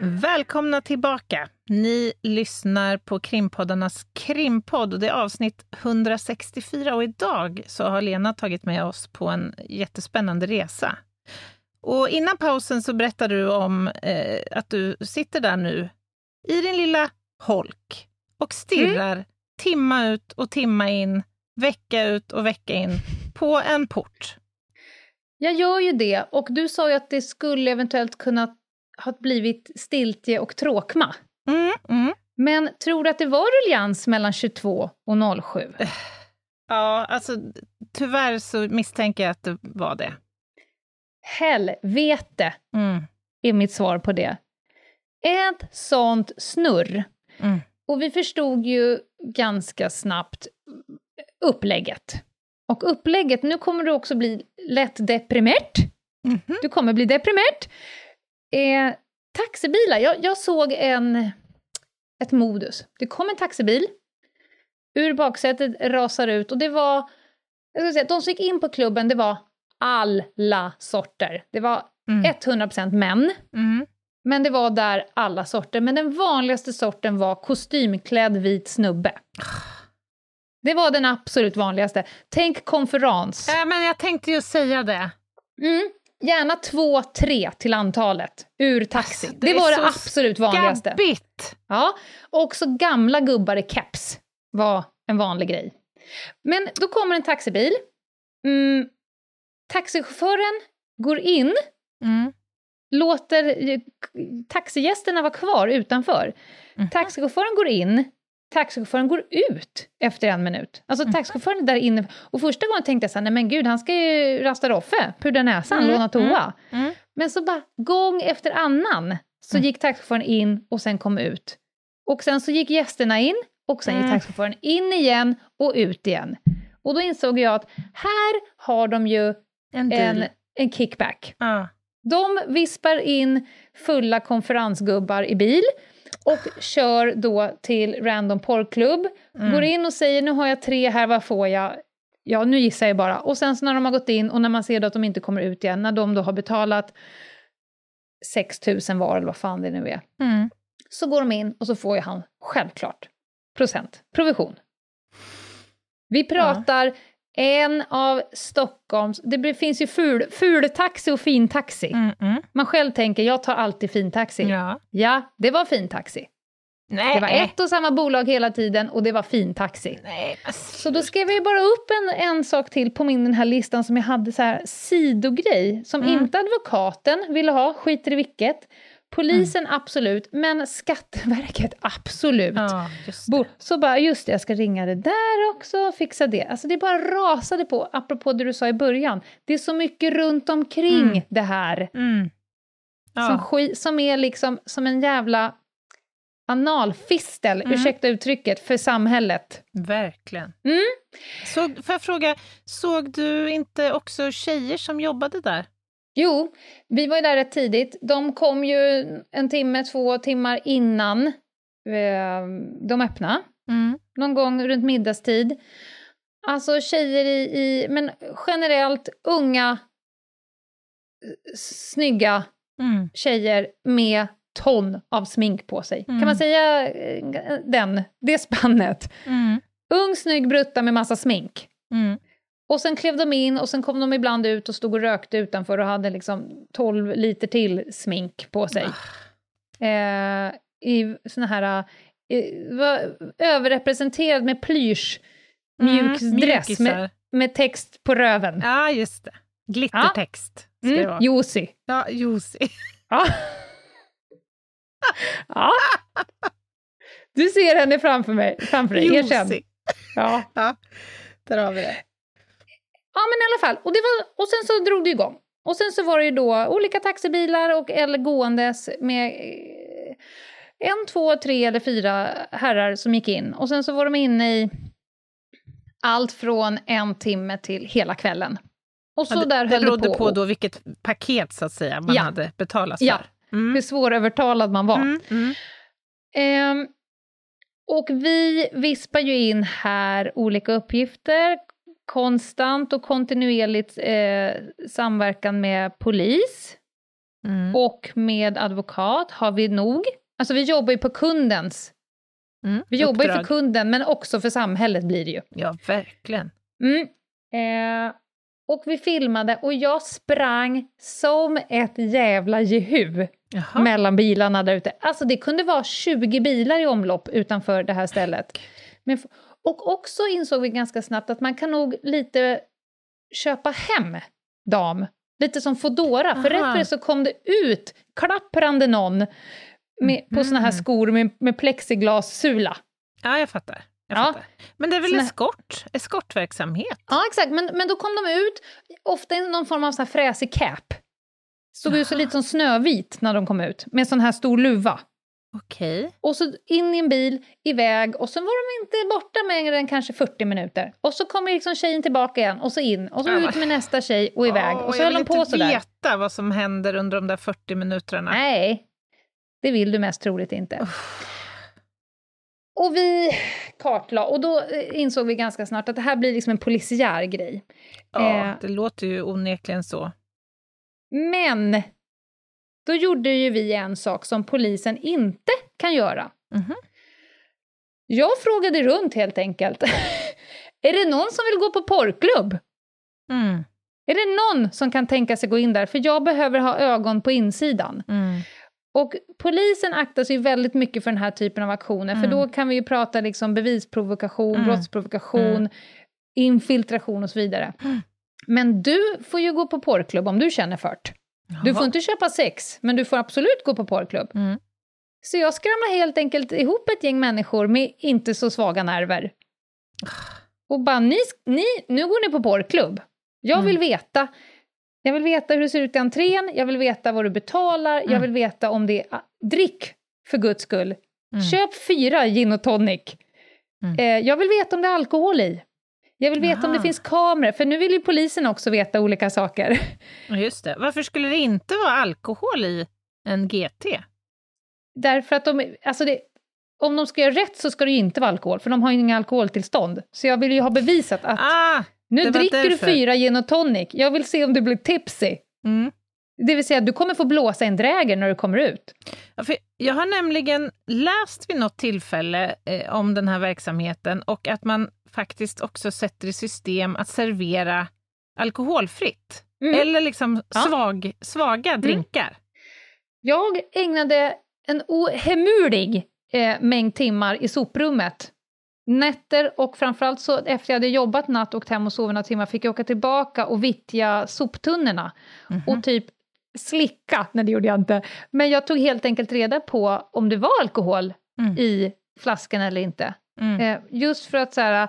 Välkomna tillbaka. Ni lyssnar på krimpoddarnas krimpodd och det är avsnitt 164 och idag så har Lena tagit med oss på en jättespännande resa. Och innan pausen så berättade du om eh, att du sitter där nu i din lilla holk och stirrar timma ut och timma in, vecka ut och vecka in på en port. Jag gör ju det, och du sa ju att det skulle eventuellt kunna ha blivit stiltje och tråkma. Mm, mm. Men tror du att det var ruljans mellan 22 och 07? [SIGHS] Ja, alltså tyvärr så misstänker jag att det var det. Helvete Mm. är mitt svar på det. Ett sånt snurr. Mm. Och vi förstod ju ganska snabbt upplägget. Och upplägget, nu kommer du också bli lätt deprimerat. Mhm. Du kommer bli deprimerat. Eh, taxibilar, jag, jag såg en, ett modus. Det kom en taxibil, ur baksätet rasar ut och det var, jag ska säga, de som gick in på klubben, det var alla sorter. Det var Mm. 100% män, Mm. men det var där alla sorter. Men den vanligaste sorten var kostymklädd vit snubbe. Det var den absolut vanligaste. Tänk konferens. Äh, men jag tänkte ju säga det. Mm. Gärna två, tre till antalet, ur taxi. Alltså, det, det var det absolut vanligaste. Gabbigt! Ja, och också gamla gubbar i keps var en vanlig grej. Men då kommer en taxibil. Mm, taxichauffören går in, Mm. låter eh, taxigästerna vara kvar utanför. Mhm. Taxichauffören går in, taxichauffören går ut efter en minut. Alltså taxichauffören är där inne. Och första gången tänkte jag så här, nej men gud, han ska ju rasta Roffe, pudra näsan, Mm, låna toa. Mm. Men så bara gång efter annan så gick taxichauffören in och sen kom ut. Och sen så gick gästerna in och sen gick Mm. taxichauffören in igen och ut igen. Och då insåg jag att här har de ju En en, en kickback. Ja. De vispar in fulla konferensgubbar i bil och kör då till Random Porrklubb, Mm. går in och säger nu har jag tre här, vad får jag? Ja, nu gissar jag bara. Och sen så när de har gått in och när man ser då att de inte kommer ut igen, när de då har betalat 6 000 var eller vad fan det nu är, Mm. så går de in och så får ju han självklart procent, provision. Vi pratar En av Stockholms... Det finns ju ful, fultaxi och fintaxi. Mm, mm. Man själv tänker, jag tar alltid fintaxi. Ja. Ja, det var fintaxi. Nej. Det var ett och samma bolag hela tiden och det var fintaxi. Nej. Så då skrev jag bara upp en, en sak till på min den här listan som jag hade så här sidogrej, som Mm. inte advokaten ville ha, skiter i vilket. Polisen absolut, men Skatteverket [LAUGHS] absolut. Ja. Så bara, just det, jag ska ringa det där också, fixa det. Alltså det bara rasade på, apropå det du sa i början. Det är så mycket runt omkring Mm. det här Mm. som, Ja. skit, som är liksom som en jävla analfistel, Mm. ursäkta uttrycket, för samhället. Verkligen. Mm. Såg, får jag fråga, såg du inte också tjejer som jobbade där? Jo, vi var ju där rätt tidigt. De kom ju en timme, två timmar innan eh, de öppnade. Mm. Någon gång runt middagstid. Alltså tjejer i, i men generellt unga, snygga Mm. tjejer med ton av smink på sig. Mm. Kan man säga eh, den, det spannet? Mm. Ung, snygg brutta med massa smink. Mm. Och sen klev de in och sen kom de ibland ut och stod och rökte utanför och hade liksom 12 liter till smink på sig. Eh, I såna här... Eh, var överrepresenterad med plysch, mjuk Mm, med, med text på röven. Ja, just det. Glittertext det Mm, vara. Josi. Ja, Josi. [LAUGHS] Ja. ja. Du ser henne framför, mig, framför dig, erkänn. Ja. Ja, där har vi det. Ja, men i alla fall. Och, det var, och sen så drog det igång. Och sen så var det ju då olika taxibilar och eller gåendes med eh, en, två, tre eller fyra herrar som gick in. Och sen så var de inne i allt från en timme till hela kvällen. Och så Ja, det, där höll det berodde på. på, då vilket paket så att säga man Ja. hade betalat för. Ja. Mm. hur svårövertalad man var. Mm. Mm. Ehm, och vi vispar ju in här olika uppgifter, konstant och kontinuerligt eh, samverkan med polis Mm. och med advokat har vi nog. Alltså vi jobbar ju på kundens, Mm. vi jobbar ju för Uppdrag. kunden men också för samhället blir det ju. Ja, verkligen. Mm. Eh, och vi filmade och jag sprang som ett jävla jehu Jaha. mellan bilarna där ute. Alltså det kunde vara 20 bilar i omlopp utanför det här stället. Men, och också insåg vi ganska snabbt att man kan nog lite köpa hem dam. Lite som Fodora, för rätt för det så kom det ut klapprande någon med, på såna här Mhm. skor med, med plexiglassula. Ja, jag fattar. Jag Ja. fattar. Men det är väl Såna- eskort? Eskortverksamhet? Ja, exakt. Men, men då kom de ut, ofta i någon form av så här fräsig cap. Såg ut så lite som Snövit när de kom ut, med sån här stor luva. Okej. Och så in i en bil, iväg, och så var de inte borta mer än kanske 40 minuter. Och så kommer liksom tjejen tillbaka igen, och så in, och så Ja, ut med nästa tjej och iväg. Åh, och så jag höll vill de på inte sådär. veta vad som händer under de där 40 minuterna. Nej, det vill du mest troligt inte. Och vi kartlade, och då eh, insåg vi ganska snart att det här blir liksom en polisiär grej. Ja, Eh. det låter ju onekligen så. Men då gjorde ju vi en sak som polisen inte kan göra. Mhm. Jag frågade runt helt enkelt. [LAUGHS] är det någon som vill gå på porrklubb? Mm. Är det någon som kan tänka sig gå in där? För jag behöver ha ögon på insidan. Mm. Och polisen aktar sig väldigt mycket för den här typen av aktioner, för Mm. då kan vi ju prata liksom bevisprovokation, Mm. brottsprovokation, Mm. infiltration och så vidare. Mm. Men du får ju gå på porrklubb om du känner för Du får inte köpa sex, men du får absolut gå på porrklubb. Mm. Så jag skramlar helt enkelt ihop ett gäng människor med inte så svaga nerver. Och bara, ni, ni, nu går ni på porrklubb. Jag vill veta. Jag vill veta hur det ser ut i entrén, jag vill veta vad du betalar, jag Mm. vill veta om det är... Drick, för guds skull. Mm. Köp fyra gin och tonic. Mm. Eh, jag vill veta om det är alkohol i. Jag vill veta om det Aha. finns kameror, för nu vill ju polisen också veta olika saker. Just det. Varför skulle det inte vara alkohol i en GT? Därför att de, alltså det, om de ska göra rätt så ska det ju inte vara alkohol, för de har ju inga alkoholtillstånd. Så jag vill ju ha bevisat att Ah! nu dricker därför. du fyra gin och tonic, jag vill se om du blir tipsy. Mm. Det vill säga, du kommer få blåsa en dräger när du kommer ut. Ja, jag har nämligen läst vid något tillfälle eh, om den här verksamheten och att man faktiskt också sätter i system att servera alkoholfritt. Mm. Eller liksom Ja. svag, svaga drinkar. Jag ägnade en ohemurlig eh, mängd timmar i soprummet. Nätter och framförallt så efter jag hade jobbat natt och åkt hem och sovit några timmar fick jag åka tillbaka och vittja soptunnorna Mhm. och typ slicka, nej det gjorde jag inte, men jag tog helt enkelt reda på om det var alkohol Mm. i flaskan eller inte. Mm. Eh, just för att så här,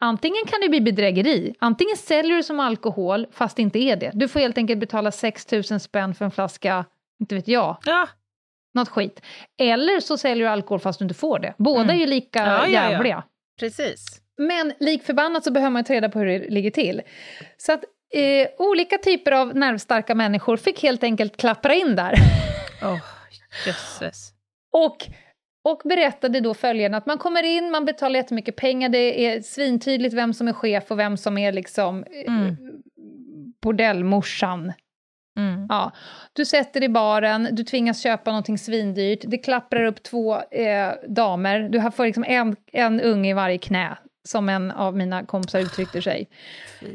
antingen kan det bli bedrägeri, antingen säljer du som alkohol fast det inte är det. Du får helt enkelt betala 6 000 spänn för en flaska, inte vet jag, Ja, något skit. Eller så säljer du alkohol fast du inte får det. Båda Mm. är ju lika Ja, ja, ja. jävliga. precis. Men lik förbannat så behöver man ta reda på hur det ligger till. Så att eh, olika typer av nervstarka människor fick helt enkelt klappra in där. [LAUGHS] Åh, jösses. Och, och berättade då följande att man kommer in, man betalar jättemycket pengar, det är svintydligt vem som är chef och vem som är liksom eh, Mm. bordellmorsan. Mm. Ja. Du sätter i baren, du tvingas köpa någonting svindyrt, det klapprar upp två eh, damer, du har får liksom en, en unge i varje knä, som en av mina kompisar uttryckte sig. Fy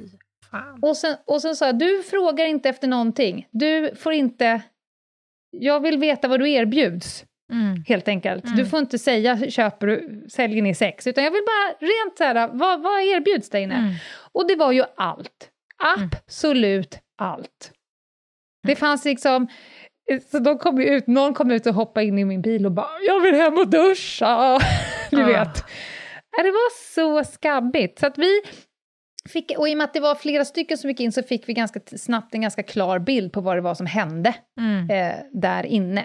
fan. Och sen, och sen sa jag, du frågar inte efter någonting, du får inte... Jag vill veta vad du erbjuds, Mm. helt enkelt. Mm. Du får inte säga, köper du, säljer ni sex, utan jag vill bara rent så här, vad, vad erbjuds där inne? Mm. Och det var ju allt. Absolut allt. Det fanns liksom... Så de kom ut, någon kom ut och hoppade in i min bil och bara “jag vill hem och duscha”. [LAUGHS] Du Ah. vet. Det var så skabbigt. Så att vi fick, och i och med att det var flera stycken som gick in så fick vi ganska snabbt en ganska klar bild på vad det var som hände Mm. eh, där inne.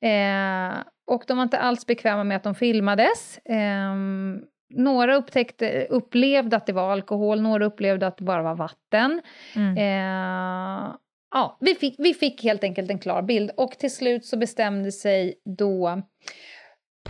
Eh, och de var inte alls bekväma med att de filmades. Ehm, några upptäckte, upplevde att det var alkohol, några upplevde att det bara var vatten. Mm. Eh, ja, vi fick, vi fick helt enkelt en klar bild och till slut så bestämde sig då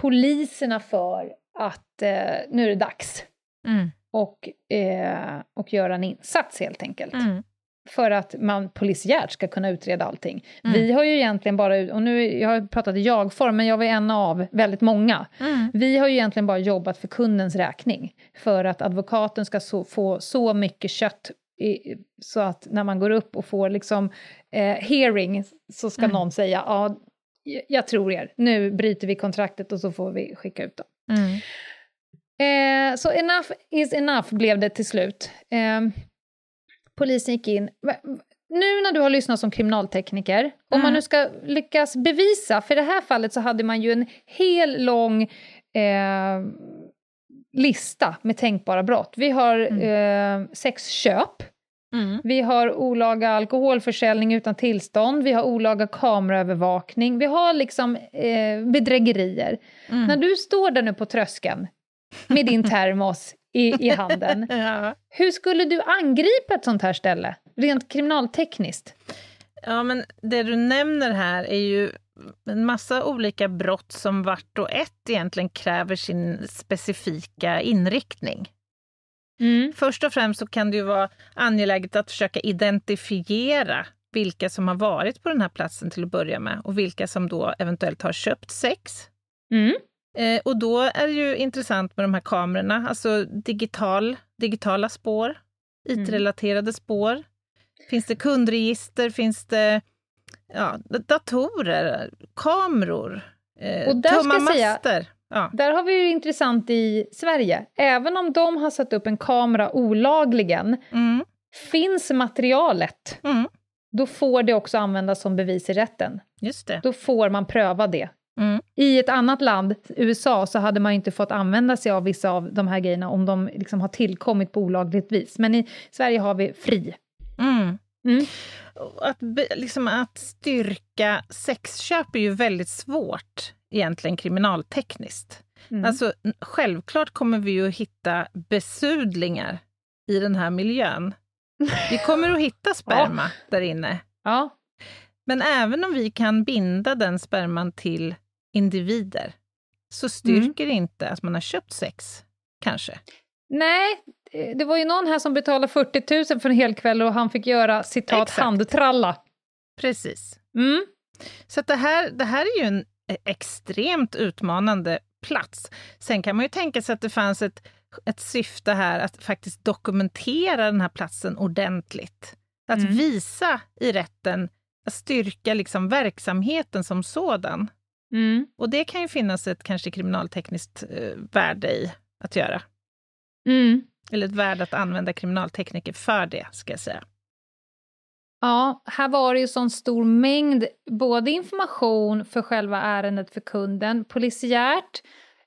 poliserna för att eh, nu är det dags Mm. Och, eh, och göra en insats helt enkelt. Mm. För att man polisiärt ska kunna utreda allting. Mm. Vi har ju egentligen bara, och nu jag har pratat i jag-form, men jag var en av väldigt många. Mm. Vi har ju egentligen bara jobbat för kundens räkning. För att advokaten ska så, få så mycket kött i, så att när man går upp och får liksom eh, hearing så ska Mm. någon säga ja, jag tror er, nu bryter vi kontraktet och så får vi skicka ut dem. Mm. Eh, så enough is enough blev det till slut. Eh, polisen gick in. Nu när du har lyssnat som kriminaltekniker, om man Mm. nu ska lyckas bevisa, för i det här fallet så hade man ju en hel lång eh, lista med tänkbara brott. Vi har eh, sexköp, Mm. vi har olaga alkoholförsäljning utan tillstånd, vi har olaga kameraövervakning, vi har liksom eh, bedrägerier. Mm. När du står där nu på tröskeln med din termos i, i handen, [LAUGHS] Ja. hur skulle du angripa ett sånt här ställe, rent kriminaltekniskt? ja, men det du nämner här är ju en massa olika brott som vart och ett egentligen kräver sin specifika inriktning. Först och främst så kan det ju vara angeläget att försöka identifiera vilka som har varit på den här platsen till att börja med och vilka som då eventuellt har köpt sex. Mm. Eh, och då är det ju intressant med de här kamerorna, alltså digital, digitala spår, IT-relaterade spår. Finns det kundregister? Finns det ja, datorer? Kameror? Eh, Och där ska jag säga- master? Ja. Där har vi ju intressant i Sverige. Även om de har satt upp en kamera olagligen, Mm, finns materialet, mm, då får det också användas som bevis i rätten. just det. Då får man pröva det. Mm. I ett annat land, USA, så hade man inte fått använda sig av vissa av de här grejerna om de liksom har tillkommit på olagligt vis. Men i Sverige har vi fri. Mm. Mm. Att, liksom, att styrka sexköp är ju väldigt svårt egentligen kriminaltekniskt. Mm. Alltså, självklart kommer vi ju hitta besudlingar i den här miljön. Vi kommer att hitta [LAUGHS] sperma där inne. ja. Men även om vi kan binda den sperman till individer så styrker det inte att man har köpt sex, kanske. Nej, det var ju någon här som betalade 40 000 för en hel kväll och han fick göra citat Exakt. handtralla. Precis. Mm. Så det, här, det här är ju en eh, extremt utmanande plats. Sen kan man ju tänka sig att det fanns ett, ett syfte här att faktiskt dokumentera den här platsen ordentligt. Att Mm. visa i rätten, att styrka liksom verksamheten som sådan. Mm. Och det kan ju finnas ett kanske kriminaltekniskt eh, värde i att göra. Mm. Eller ett värde att använda kriminaltekniker för det, ska jag säga. Ja, här var det ju sån stor mängd både information för själva ärendet för kunden, polisiärt,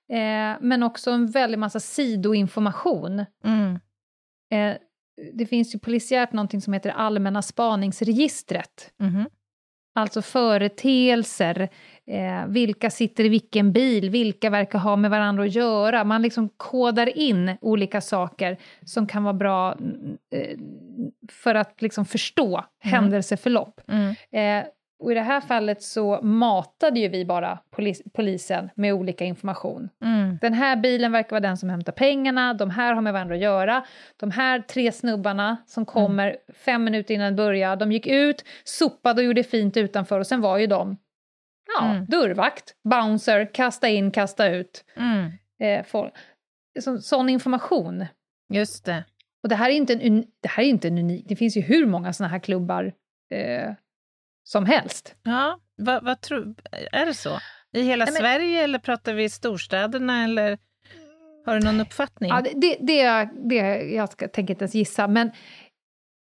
eh, men också en väldig massa sidoinformation. Mm. Eh, det finns ju polisiärt någonting som heter Allmänna spaningsregistret. Mhm. Alltså företeelser, eh, vilka sitter i vilken bil, vilka verkar ha med varandra att göra. Man liksom kodar in olika saker som kan vara bra mm, eh, för att liksom förstå händelseförlopp. Mm. Eh, och i det här fallet så matade ju vi bara polis, polisen med olika information. Mm. Den här bilen verkar vara den som hämtar pengarna, de här har med varandra att göra. De här tre snubbarna som kommer fem minuter innan det börjar, de gick ut, sopade och gjorde fint utanför och sen var ju de ja, Mm. dörrvakt, bouncer, kasta in, kasta ut. Mm. Eh, folk. Så, sån information. Just det. Och det här är inte en, det här är inte en unik, det finns ju hur många såna här klubbar eh, som helst. Ja, vad, vad tror, är det så? I hela Nej, men- Sverige eller pratar vi storstäderna eller har du någon uppfattning? Ja, det, det, det, jag ska, tänker inte ens gissa, men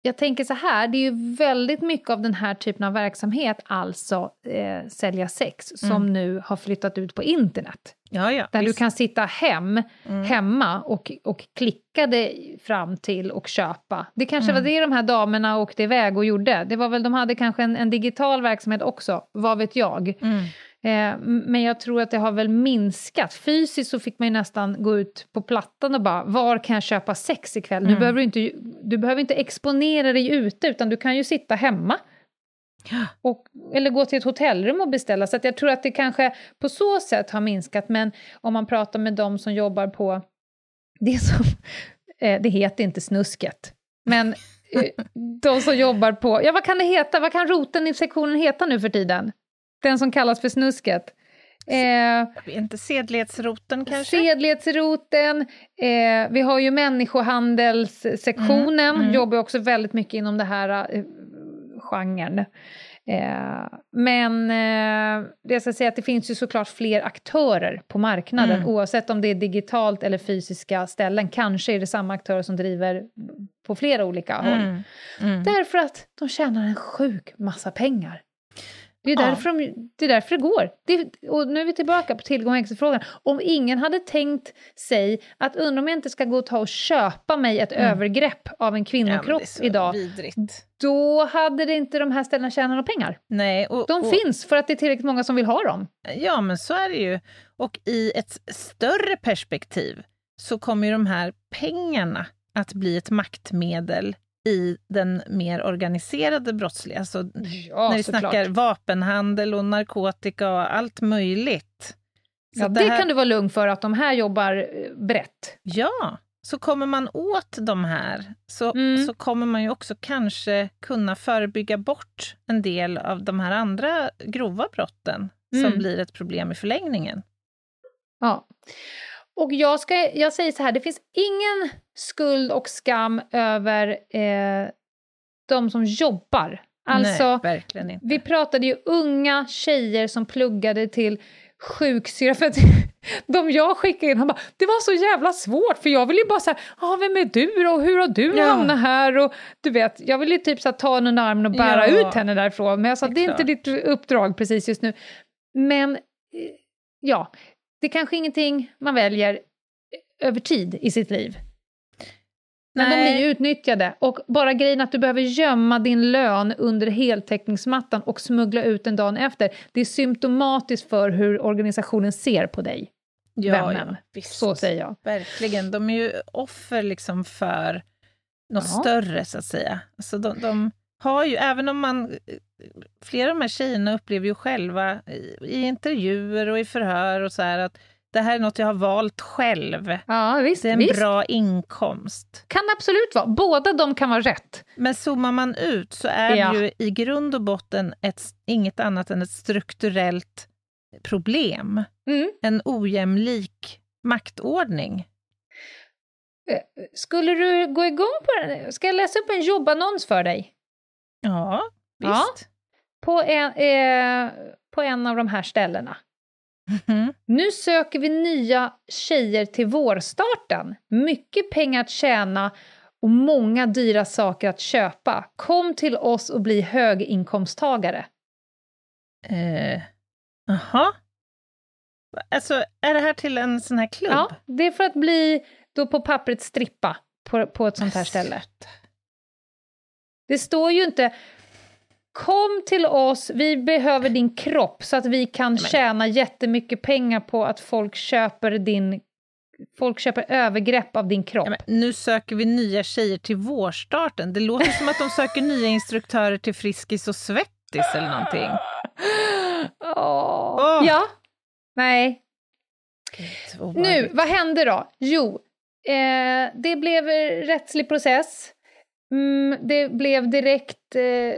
jag tänker så här, det är ju väldigt mycket av den här typen av verksamhet, alltså eh, sälja sex, som Mm. nu har flyttat ut på internet. ja, ja, Där visst. du kan sitta hem, Mm. hemma och, och klicka dig fram till och köpa. Det kanske Mm. var det de här damerna åkte iväg och gjorde. Det var väl, de hade kanske en, en digital verksamhet också, vad vet jag. Eh, men jag tror att det har väl minskat. Fysiskt så fick man ju nästan gå ut på plattan och bara, var kan jag köpa sex ikväll? Nu Mm. behöver du, inte, du behöver inte exponera dig ute, utan du kan ju sitta hemma. [GASPS] Och, eller gå till ett hotellrum och beställa. Så jag tror att det kanske på så sätt har minskat. Men om man pratar med de som jobbar på det som... [LAUGHS] Eh, det heter inte snusket. Men eh, [LAUGHS] de som jobbar på... Ja, vad kan det heta? Vad kan roten i sektionen heta nu för tiden? Den som kallas för snusket. Eh, inte, sedlighetsroten kanske? Sedlighetsroten, eh, vi har ju människohandelssektionen, Mm, mm. jobbar också väldigt mycket inom det här eh, genren. Eh, men eh, det jag ska säga att det finns ju såklart fler aktörer på marknaden, Mm. oavsett om det är digitalt eller fysiska ställen. Kanske är det samma aktörer som driver på flera olika håll. Mm. Mm. Därför att de tjänar en sjuk massa pengar. Det är, Ja. därför de, det är därför det går. Det, och nu är vi tillbaka på tillgång och efterfrågan. Om ingen hade tänkt sig att undra om jag inte ska gå och ta och köpa mig ett Mm. övergrepp av en Ja, kvinnokropp så idag, Vidrigt. då hade det inte de här ställena tjänat några pengar. Nej, och, De och, finns för att det är tillräckligt många som vill ha dem. Ja, men så är det ju. Och i ett större perspektiv så kommer ju de här pengarna att bli ett maktmedel i den mer organiserade brottsliga. Alltså, Ja, när vi snackar vapenhandel och narkotika och allt möjligt. Så Ja, att det, här- kan du vara lugn för, att de här jobbar eh, brett. Ja, så kommer man åt de här så, Mm. så kommer man ju också kanske kunna förebygga bort en del av de här andra grova brotten Mm. som blir ett problem i förlängningen. Ja. Och jag, ska, jag säger så här, det finns ingen skuld och skam över eh, de som jobbar. Alltså, Nej, vi pratade ju unga tjejer som pluggade till sjuksyra. För att [LAUGHS] de jag skickade in, han bara, det var så jävla svårt för jag vill ju bara säga, ah, vem är du då? Och hur har du Ja. hamnat här? Och du vet, jag vill ju typ så här, ta henne under armen och bära Ja, ut henne därifrån. Men jag sa, det är det är inte ditt uppdrag precis just nu. Men eh, ja, det är kanske ingenting man väljer över tid i sitt liv. Men de Nej. blir ju utnyttjade. Och bara grejen att du behöver gömma din lön under heltäckningsmattan och smuggla ut den dagen efter, det är symptomatiskt för hur organisationen ser på dig. Ja, vännen. ja, visst. Så säger jag. Verkligen. De är ju offer liksom för något Ja. större, så att säga. Alltså de, de har ju, även om man... Flera av de här tjejerna upplever ju själva i, i intervjuer och i förhör och så här att det här är något jag har valt själv. Ja, visst. Det är en visst. bra inkomst. Kan absolut vara. Båda de kan vara rätt. Men zoomar man ut så är Ja. det ju i grund och botten ett, inget annat än ett strukturellt problem. Mm. En ojämlik maktordning. Eh, Skulle du gå igång på den? Ska jag läsa upp en jobbannons för dig? Ja, Ja. På en, eh, på en av de här ställena. Mhm. Nu söker vi nya tjejer till vårstarten. Mycket pengar att tjäna och många dyra saker att köpa. Kom till oss och bli höginkomsttagare. Eh, Jaha. Alltså, är det här till en sån här klubb? Ja, det är för att bli då på pappret strippa på, på ett sånt här ställe. Det står ju inte Kom till oss, vi behöver din kropp så att vi kan tjäna jättemycket pengar på att folk köper din Folk köper övergrepp av din kropp. Ja, men nu söker vi nya tjejer till vårstarten. Det låter som att de söker nya instruktörer till Friskis och Svettis eller någonting. [LAUGHS] Åh. Åh. Ja. Nej. Nu, vad hände då? Jo, eh, det blev rättslig process. Mm, det blev direkt... Eh,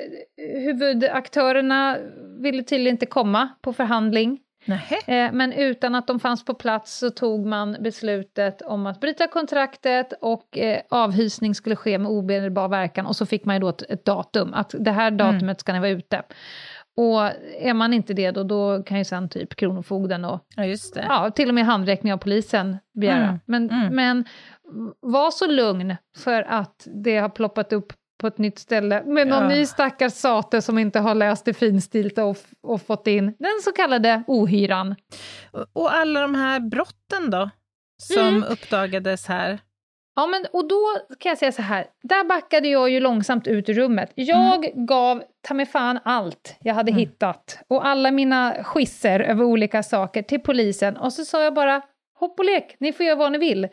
huvudaktörerna ville tydligen inte komma på förhandling. Eh, men utan att de fanns på plats så tog man beslutet om att bryta kontraktet och eh, avhysning skulle ske med omedelbar verkan och så fick man ju då ett, ett datum, att det här datumet ska ni vara ute. Och är man inte det då, då kan ju sen typ Kronofogden och Ja, just det. ja, till och med handräckning av polisen begära. Mm, Men, mm. men var så lugn för att det har ploppat upp på ett nytt ställe med någon Ja. ny stackars sate som inte har läst det finstilta och, och fått in den så kallade ohyran. Och- alla de här brotten då, som Mm. uppdagades här? Ja, men och då kan jag säga så här, där backade jag ju långsamt ut ur rummet. Jag gav ta mig fan allt jag hade Mm. hittat och alla mina skisser över olika saker till polisen och så sa jag bara hopp och lek, ni får göra vad ni vill.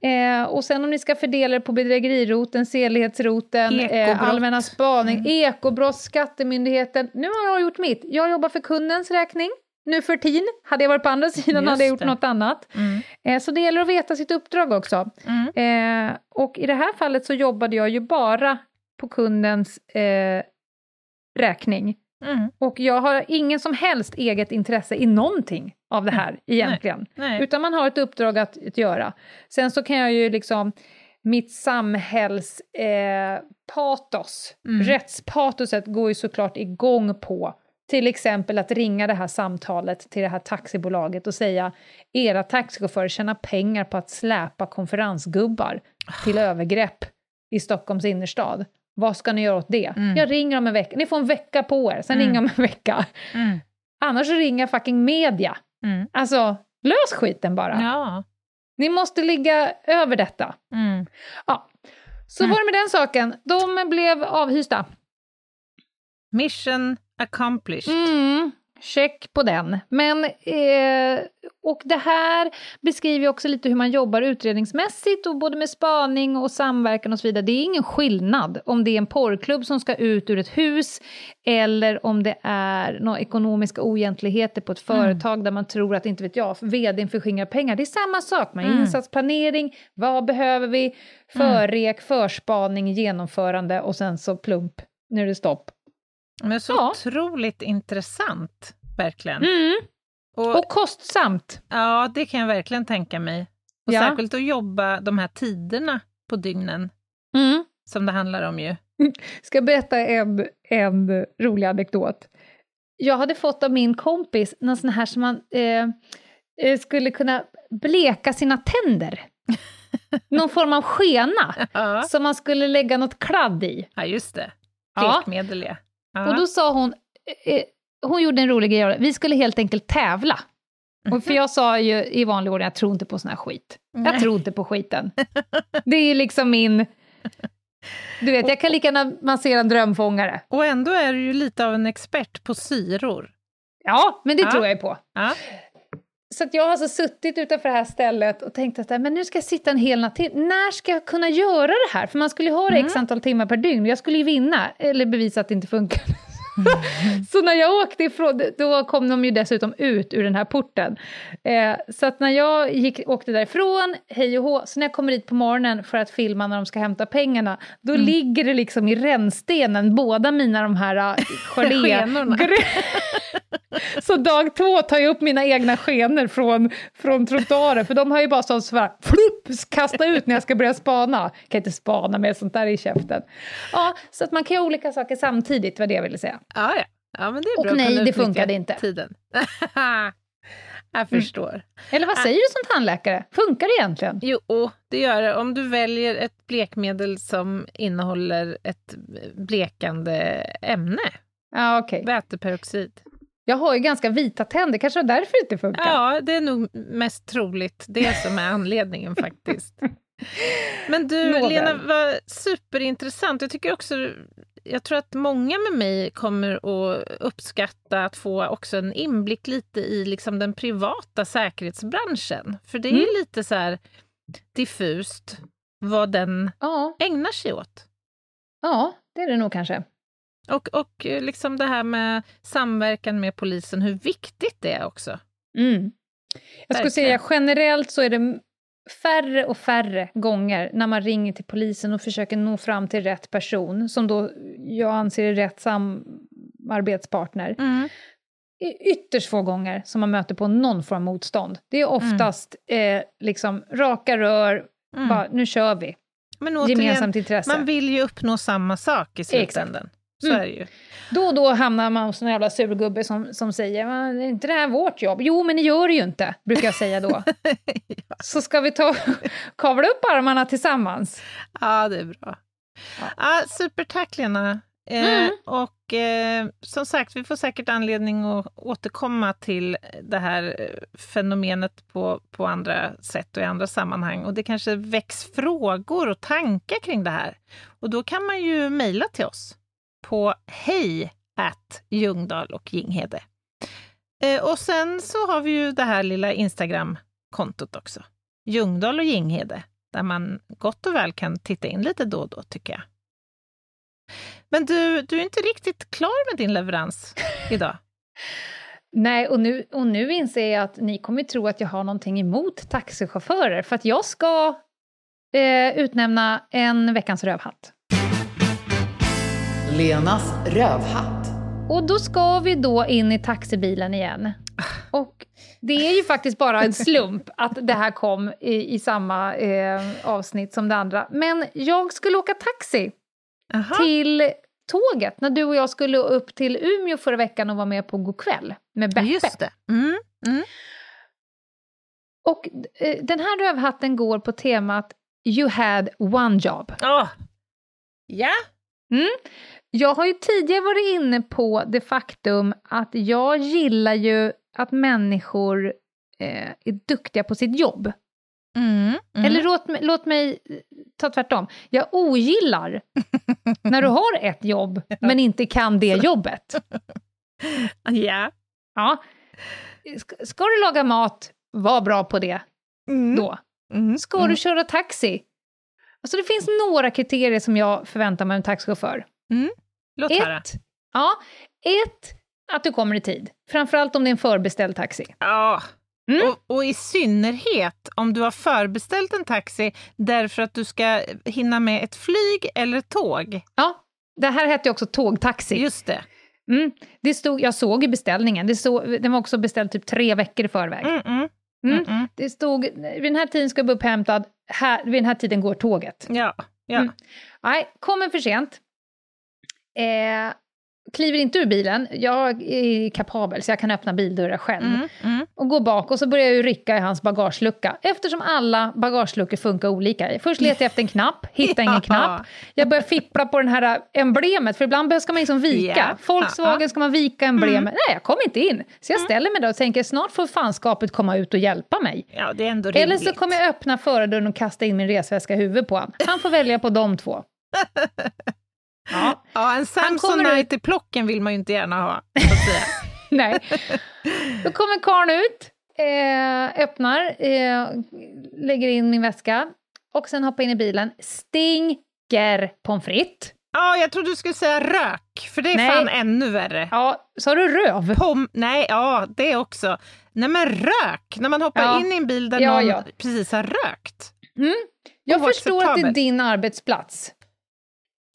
Eh, och sen om ni ska fördela det på bedrägeriroten, sedlighetsroten, eh, allmänna spaning, ekobrott, skattemyndigheten. Nu har jag gjort mitt. Jag jobbar för kundens räkning. Nu för tiden. Hade jag varit på andra sidan Just hade jag gjort det. något annat. Mm. Eh, så det gäller att veta sitt uppdrag också. Mm. Eh, och i det här fallet så jobbade jag ju bara på kundens eh, räkning. Mm. Och jag har ingen som helst eget intresse i någonting av det här egentligen. Nej. Utan man har ett uppdrag att, att göra. Sen så kan jag ju liksom, mitt samhällspatos, eh, Mm. rättspatoset går ju såklart igång på till exempel att ringa det här samtalet till det här taxibolaget och säga era taxichaufförer tjänar pengar på att släpa konferensgubbar till övergrepp i Stockholms innerstad. Vad ska ni göra åt det? Mm. Jag ringer om en vecka. Ni får en vecka på er, sen Mm. ringer om en vecka. Mm. Annars ringer jag fucking media. Mm. Alltså, lös skiten bara. Ja. Ni måste ligga över detta. Mm. Ja. Så Mm. var det med den saken. De blev avhysta. Mission accomplished. Mm, check på den. Men, eh, och det här beskriver också lite hur man jobbar utredningsmässigt och både med spaning och samverkan och så vidare. Det är ingen skillnad om det är en porrklubb som ska ut ur ett hus eller om det är några ekonomiska oegentligheter på ett företag där man tror att, inte vet jag, vdn förskingrar pengar. Det är samma sak, man Mm. insatsplanering, vad behöver vi, förrek, förspaning, genomförande och sen så plump, nu är det stopp. Men så Ja. otroligt intressant, verkligen. Mm. Och, Och kostsamt. ja, det kan jag verkligen tänka mig. Och Ja. särskilt att jobba de här tiderna på dygnen, Mm. som det handlar om ju. [LAUGHS] Ska berätta en, en rolig anekdot. Jag hade fått av min kompis någon sån här som man eh, eh, skulle kunna bleka sina tänder. [LAUGHS] Någon form av skena Ja, som man skulle lägga något kladd i. ja just det. Blekmedel, ja. Ja. Och då sa hon, eh, hon gjorde en rolig grej, vi skulle helt enkelt tävla. Och för jag sa ju i vanlig ordning, jag tror inte på sån här skit. Jag Nej. tror inte på skiten. Det är liksom min... Du vet, jag kan lika gärna massera en drömfångare. Och ändå är du ju lite av en expert på syror. Ja, men det Ja. tror jag på. Ja. Så jag har alltså suttit utanför det här stället och tänkt att men nu ska jag sitta en hel natt till. När ska jag kunna göra det här? För man skulle ju ha det Mm. x antal timmar per dygn. Jag skulle ju vinna, eller bevisa att det inte funkar. [LAUGHS] så när jag åkte ifrån, då kom de ju dessutom ut ur den här porten. Eh, så att när jag gick, åkte därifrån, hej och hå, så när jag kommer dit på morgonen för att filma när de ska hämta pengarna, då Mm. ligger det liksom i rännstenen, båda mina de här uh, [LAUGHS] gelé... [LAUGHS] Så dag två tar jag upp mina egna skenor från, från trottoaren, för de har ju bara stått så här, flupp, kasta ut när jag ska börja spana. Kan inte spana med sånt där i käften. Ja, så att man kan göra olika saker samtidigt, var det jag ville säga. Ja, ja. ja men det är Och bra att nej, det funkade inte. Tiden. [LAUGHS] jag förstår. Eller vad säger du som tandläkare? Funkar det egentligen? Jo, det gör det. Om du väljer ett blekmedel som innehåller ett blekande ämne, Ja, okej. väteperoxid. Jag har ju ganska vita tänder, kanske var därför det inte funkar. Ja, det är nog mest troligt det som är anledningen faktiskt. [LAUGHS] Men du, Nåväl. Lena, vad superintressant. Jag tycker också, jag tror att många med mig kommer att uppskatta att få också en inblick lite i liksom den privata säkerhetsbranschen. För det är Mm. lite så här diffust vad den Ja, ägnar sig åt. ja, det är det nog kanske. Och, och eh, liksom det här med samverkan med polisen, hur viktigt det är också. Mm. Jag skulle säga generellt så är det färre och färre gånger när man ringer till polisen och försöker nå fram till rätt person, som då jag anser är rätt samarbetspartner. I ytterst få gånger som man möter på någon form av motstånd. Det är oftast eh, liksom raka rör, Mm. bara nu kör vi, Men återigen, gemensamt intresse. man vill ju uppnå samma sak i slutändan. Så Mm. är det ju. Då och då hamnar man hos en jävla surgubbe som, som säger "Men är inte det här vårt jobb? Jo, men ni gör det ju inte, brukar jag säga då. [LAUGHS] Så ska vi ta kavla upp armarna tillsammans. Ja, det är bra. Ja. Ja. supertack Lena. Eh, Mm. Och eh, som sagt, vi får säkert anledning att återkomma till det här eh, fenomenet på, på andra sätt och i andra sammanhang. Och det kanske väcks frågor och tankar kring det här. Och då kan man ju mejla till oss på hej Ljungdahl och Ginghede. Eh, och sen så har vi ju det här lilla Instagram-kontot också. Ljungdahl och Ginghede, där man gott och väl kan titta in lite då och då, tycker jag. Men du, du är inte riktigt klar med din leverans idag. [LAUGHS] Nej, och nu, och nu inser jag att ni kommer tro att jag har någonting emot taxichaufförer, för att jag ska eh, utnämna en veckans rövhatt. Lenas rövhatt. Och då ska vi då in i taxibilen igen. Och det är ju faktiskt bara en slump att det här kom i, i samma eh, avsnitt som det andra. Men jag skulle åka taxi Aha. till tåget när du och jag skulle upp till Umeå förra veckan och vara med på God kväll med Beppe. Just det. Mm. Och eh, den här rövhatten går på temat You had one job. Ja. Jag har ju tidigare varit inne på det faktum att jag gillar ju att människor eh, är duktiga på sitt jobb. Mm. Mm. Eller låt, låt mig eh, ta tvärtom. Jag ogillar [LAUGHS] när du har ett jobb men inte kan det jobbet. [LAUGHS] Ja. Ja. Ska, ska du laga mat, var bra på det Mm. då. Mm. Ska Mm. du köra taxi? Alltså det finns några kriterier som jag förväntar mig av en taxichaufför. Låt höra. Ett, ja, ett, att du kommer i tid. Framförallt om det är en förbeställd taxi. Ja. Mm. Och, och i synnerhet om du har förbeställt en taxi därför att du ska hinna med ett flyg eller ett tåg. Ja, det här hette ju också tågtaxi. Just det. Mm, det stod, jag såg i beställningen, det stod, den var också beställd typ tre veckor i förväg. Mm, mm. Mm. Mm, mm. Det stod, vid den här tiden ska jag bli upphämtad, här, vid den här tiden går tåget. Ja. ja. Mm. Nej, kommer för sent. Eh, kliver inte ur bilen, jag är kapabel så jag kan öppna bildörrar själv. Mm, mm. Och går bak och så börjar jag rycka i hans bagagelucka. Eftersom alla bagageluckor funkar olika. Först letar jag efter en knapp, hittar [LAUGHS] ingen knapp. Jag börjar fippla på den här emblemet, för ibland ska man liksom vika. Ja. Volkswagen ska man vika emblemet. Mm. Nej, jag kommer inte in. Så jag ställer mig där och tänker, snart får fanskapet komma ut och hjälpa mig. Ja, det är ändå rimligt. Eller så kommer jag öppna förardörren och kasta in min resväska i huvudet på honom. Han får välja på de två. [LAUGHS] Ja. Ja, en Samsonite i plocken vill man ju inte gärna ha. [LAUGHS] Nej. Då kommer karln ut, eh, öppnar, eh, lägger in min väska och sen hoppar in i bilen. Stinker pommes frites. Ja, jag trodde du skulle säga rök, för det är Nej. fan ännu värre. Ja, sa du röv? Pom, nej, ja, det också. Nej men rök, när man hoppar Ja. in i en bil där Ja, någon ja. precis har rökt. Mm. Jag förstår att det är din arbetsplats.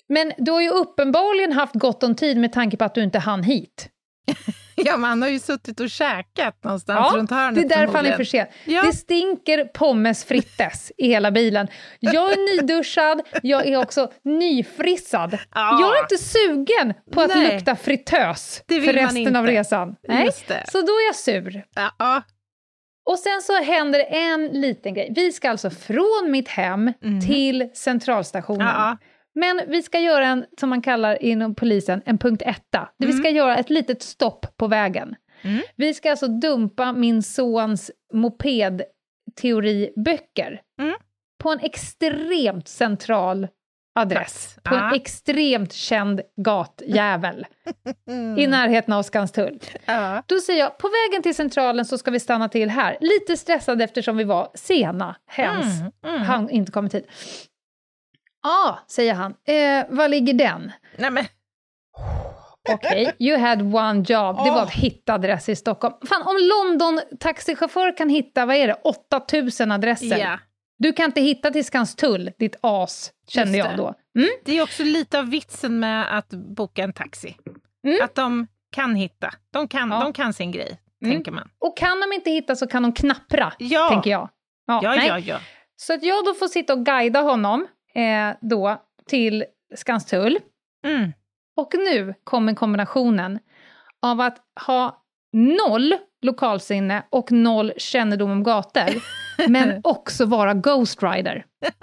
Men du har ju uppenbarligen haft gott om tid med tanke på att du inte hann hit. [LAUGHS] Ja, man har ju suttit och käkat någonstans Ja, runt hörnet det är därför han är för sen. Ja. Det stinker pommes frites i hela bilen. Jag är nyduschad, jag är också nyfrissad. Ja. Jag är inte sugen på att Nej. lukta fritös för resten av resan. Nej. Så då är jag sur. Ja. Och sen så händer en liten grej. Vi ska alltså från mitt hem till centralstationen. Men vi ska göra en, som man kallar inom polisen, en punkt etta. Det Vi ska göra ett litet stopp på vägen. Mm. Vi ska alltså dumpa min sons mopedteoriböcker Mm. på en extremt central adress. Plats. På en Ja. extremt känd gatjävel [LAUGHS] i närheten av Skanstull. Ja. Då säger jag, på vägen till centralen så ska vi stanna till här. Lite stressad eftersom vi var sena, hens Mm, mm. han inte kommit hit. Ja, ah, säger han. Eh, var ligger den? Nej, men, Okej, you had one job. Det var att hitta adress i Stockholm. Fan, om London-taxichaufför kan hitta, vad är det, 8000 adresser. ja. Du kan inte hitta till Skanstull, ditt as, kände jag då. Mm? Det är också lite av vitsen med att boka en taxi. Mm. Att de kan hitta. De kan, Ja. de kan sin grej, Mm. tänker man. Och kan de inte hitta så kan de knappra, Ja, tänker jag. ja, nej. ja, ja. Så att jag då får sitta och guida honom eh, då till Skanstull. Mm. Och nu kommer kombinationen av att ha noll lokalsinne och noll kännedom om gator, [LAUGHS] men också vara Ghost Rider. [LAUGHS]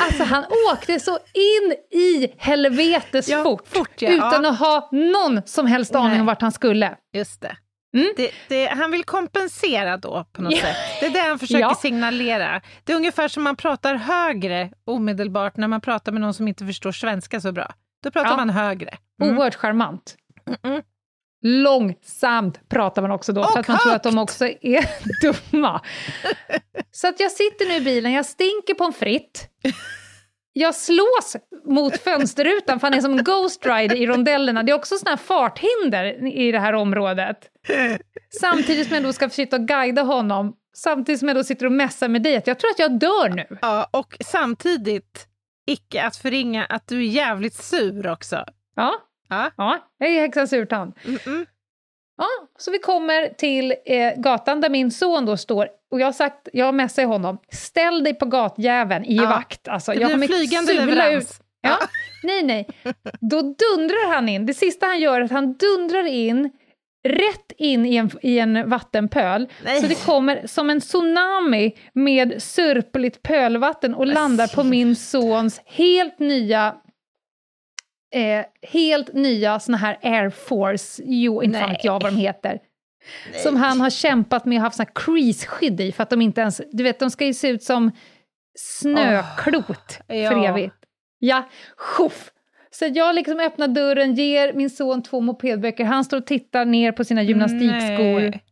Alltså han åkte så in i helvetes Ja, fort, fort, ja. utan Ja. att ha någon som helst aning om vart han skulle. Just det. Mm. Det, det. Han vill kompensera då på något Ja. sätt. Det är det han försöker Ja. signalera. Det är ungefär som man pratar högre omedelbart när man pratar med någon som inte förstår svenska så bra. Då pratar Ja. man högre. Mm. Oerhört charmant. Mm. Långsamt pratar man också då, för Och att man tror att de högt. också är [LAUGHS] dumma. Så att jag sitter nu i bilen, jag stinker pommes frites. [LAUGHS] Jag slås mot fönsterrutan för han är som Ghost Rider i rondellerna. Det är också såna här farthinder i det här området. Samtidigt som jag då ska sitta och guida honom, samtidigt som jag då sitter och mässar med dig, att jag tror att jag dör nu. Ja, och samtidigt, icke att förringa att du är jävligt sur också. Ja, Ja. ja jag är häxan surtant. Mm-mm. Ja, så vi kommer till eh, gatan där min son då står och jag har sagt, jag messar honom, ställ dig på gatjäveln i Ja. vakt. Alltså, Det jag blir en kommer flygande sula leverans. Ut. Ja, nej, nej. Då dundrar han in. Det sista han gör är att han dundrar in rätt in i en, i en vattenpöl. Nej. Så det kommer som en tsunami med sörpligt pölvatten och landar på min sons helt nya eh, helt nya såna här Air Force, jo, inte fan Nej. jag vad de heter. Som han har kämpat med och haft såna crease-skydd i, för att de inte ens, du vet, de ska ju se ut som snöklot för ja. evigt. Ja, sjoff! Så jag liksom öppnar dörren, ger min son två mopedböcker, han står och tittar ner på sina gymnastikskor. Nej.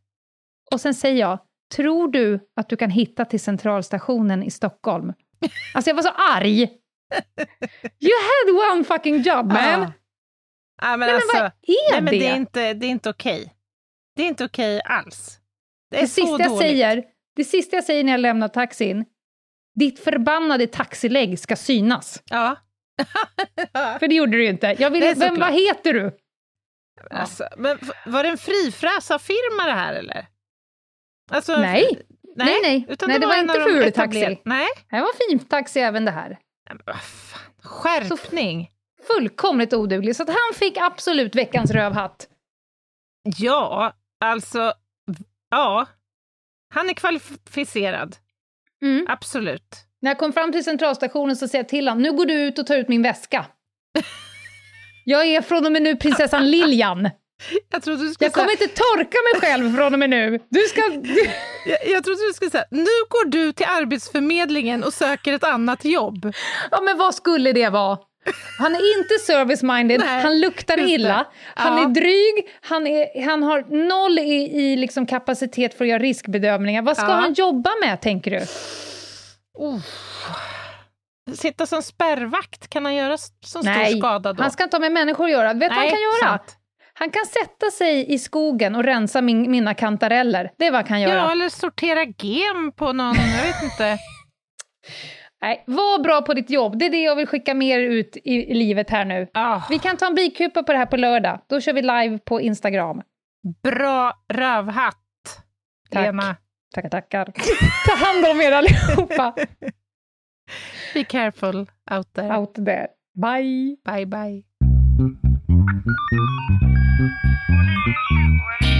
Och sen säger jag, tror du att du kan hitta till centralstationen i Stockholm? [LAUGHS] Alltså jag var så arg! You had one fucking job man! Ja. Ja, men Nej, men alltså, vad är nej, men det? det är inte, det är inte okej. Det är inte okej alls. Det är Det så sista, jag dåligt. säger, det sista jag säger när jag lämnar taxin, ditt förbannade taxilägg ska synas. Ja. [LAUGHS] För det gjorde du ju inte. Jag vill, vem, vad heter du? Alltså, men var det en frifräsarfirma det här eller? Alltså, Nej. nej, Nej, nej. Utan Nej, det var en inte Furutaxi. etabler- Nej, Det var fin taxi även det här. Men fan. skärpning. Fullkomligt oduglig. Så att han fick absolut veckans rövhatt. Ja, alltså, ja. Han är kvalificerad, Mm. absolut. När jag kom fram till centralstationen så säger jag till honom, nu går du ut och tar ut min väska. [LAUGHS] Jag är från och med nu prinsessan Lilian. Jag trodde du skulle Jag kommer säga, inte torka mig själv från och med nu. Du ska... jag, jag trodde du skulle säga, nu går du till Arbetsförmedlingen och söker ett annat jobb. Ja, men vad skulle det vara? Han är inte service-minded, Nej, han luktar illa, han Ja. är dryg, han, är, han har noll i, i liksom kapacitet för att göra riskbedömningar. Vad ska Ja. han jobba med, tänker du? Oh. sitta som spärrvakt? Kan han göra så stor Nej, skada då? han ska inte ha med människor att göra. Vet du vad han Nej, kan göra? sant. Han kan sätta sig i skogen och rensa min, mina kantareller. Det är vad han kan göra. Ja, eller sortera gem på någon, jag vet inte. [LAUGHS] Nej, var bra på ditt jobb. Det är det jag vill skicka mer ut i, livet här nu. Ah, Vi kan ta en bikupa på det här på lördag. Då kör vi live på Instagram. bra rövhatt, Tack. Lena. Tackar, tackar. [LAUGHS] Ta hand om er allihopa. [LAUGHS] Be careful out there. Out there. Bye. Bye, bye. Thank you.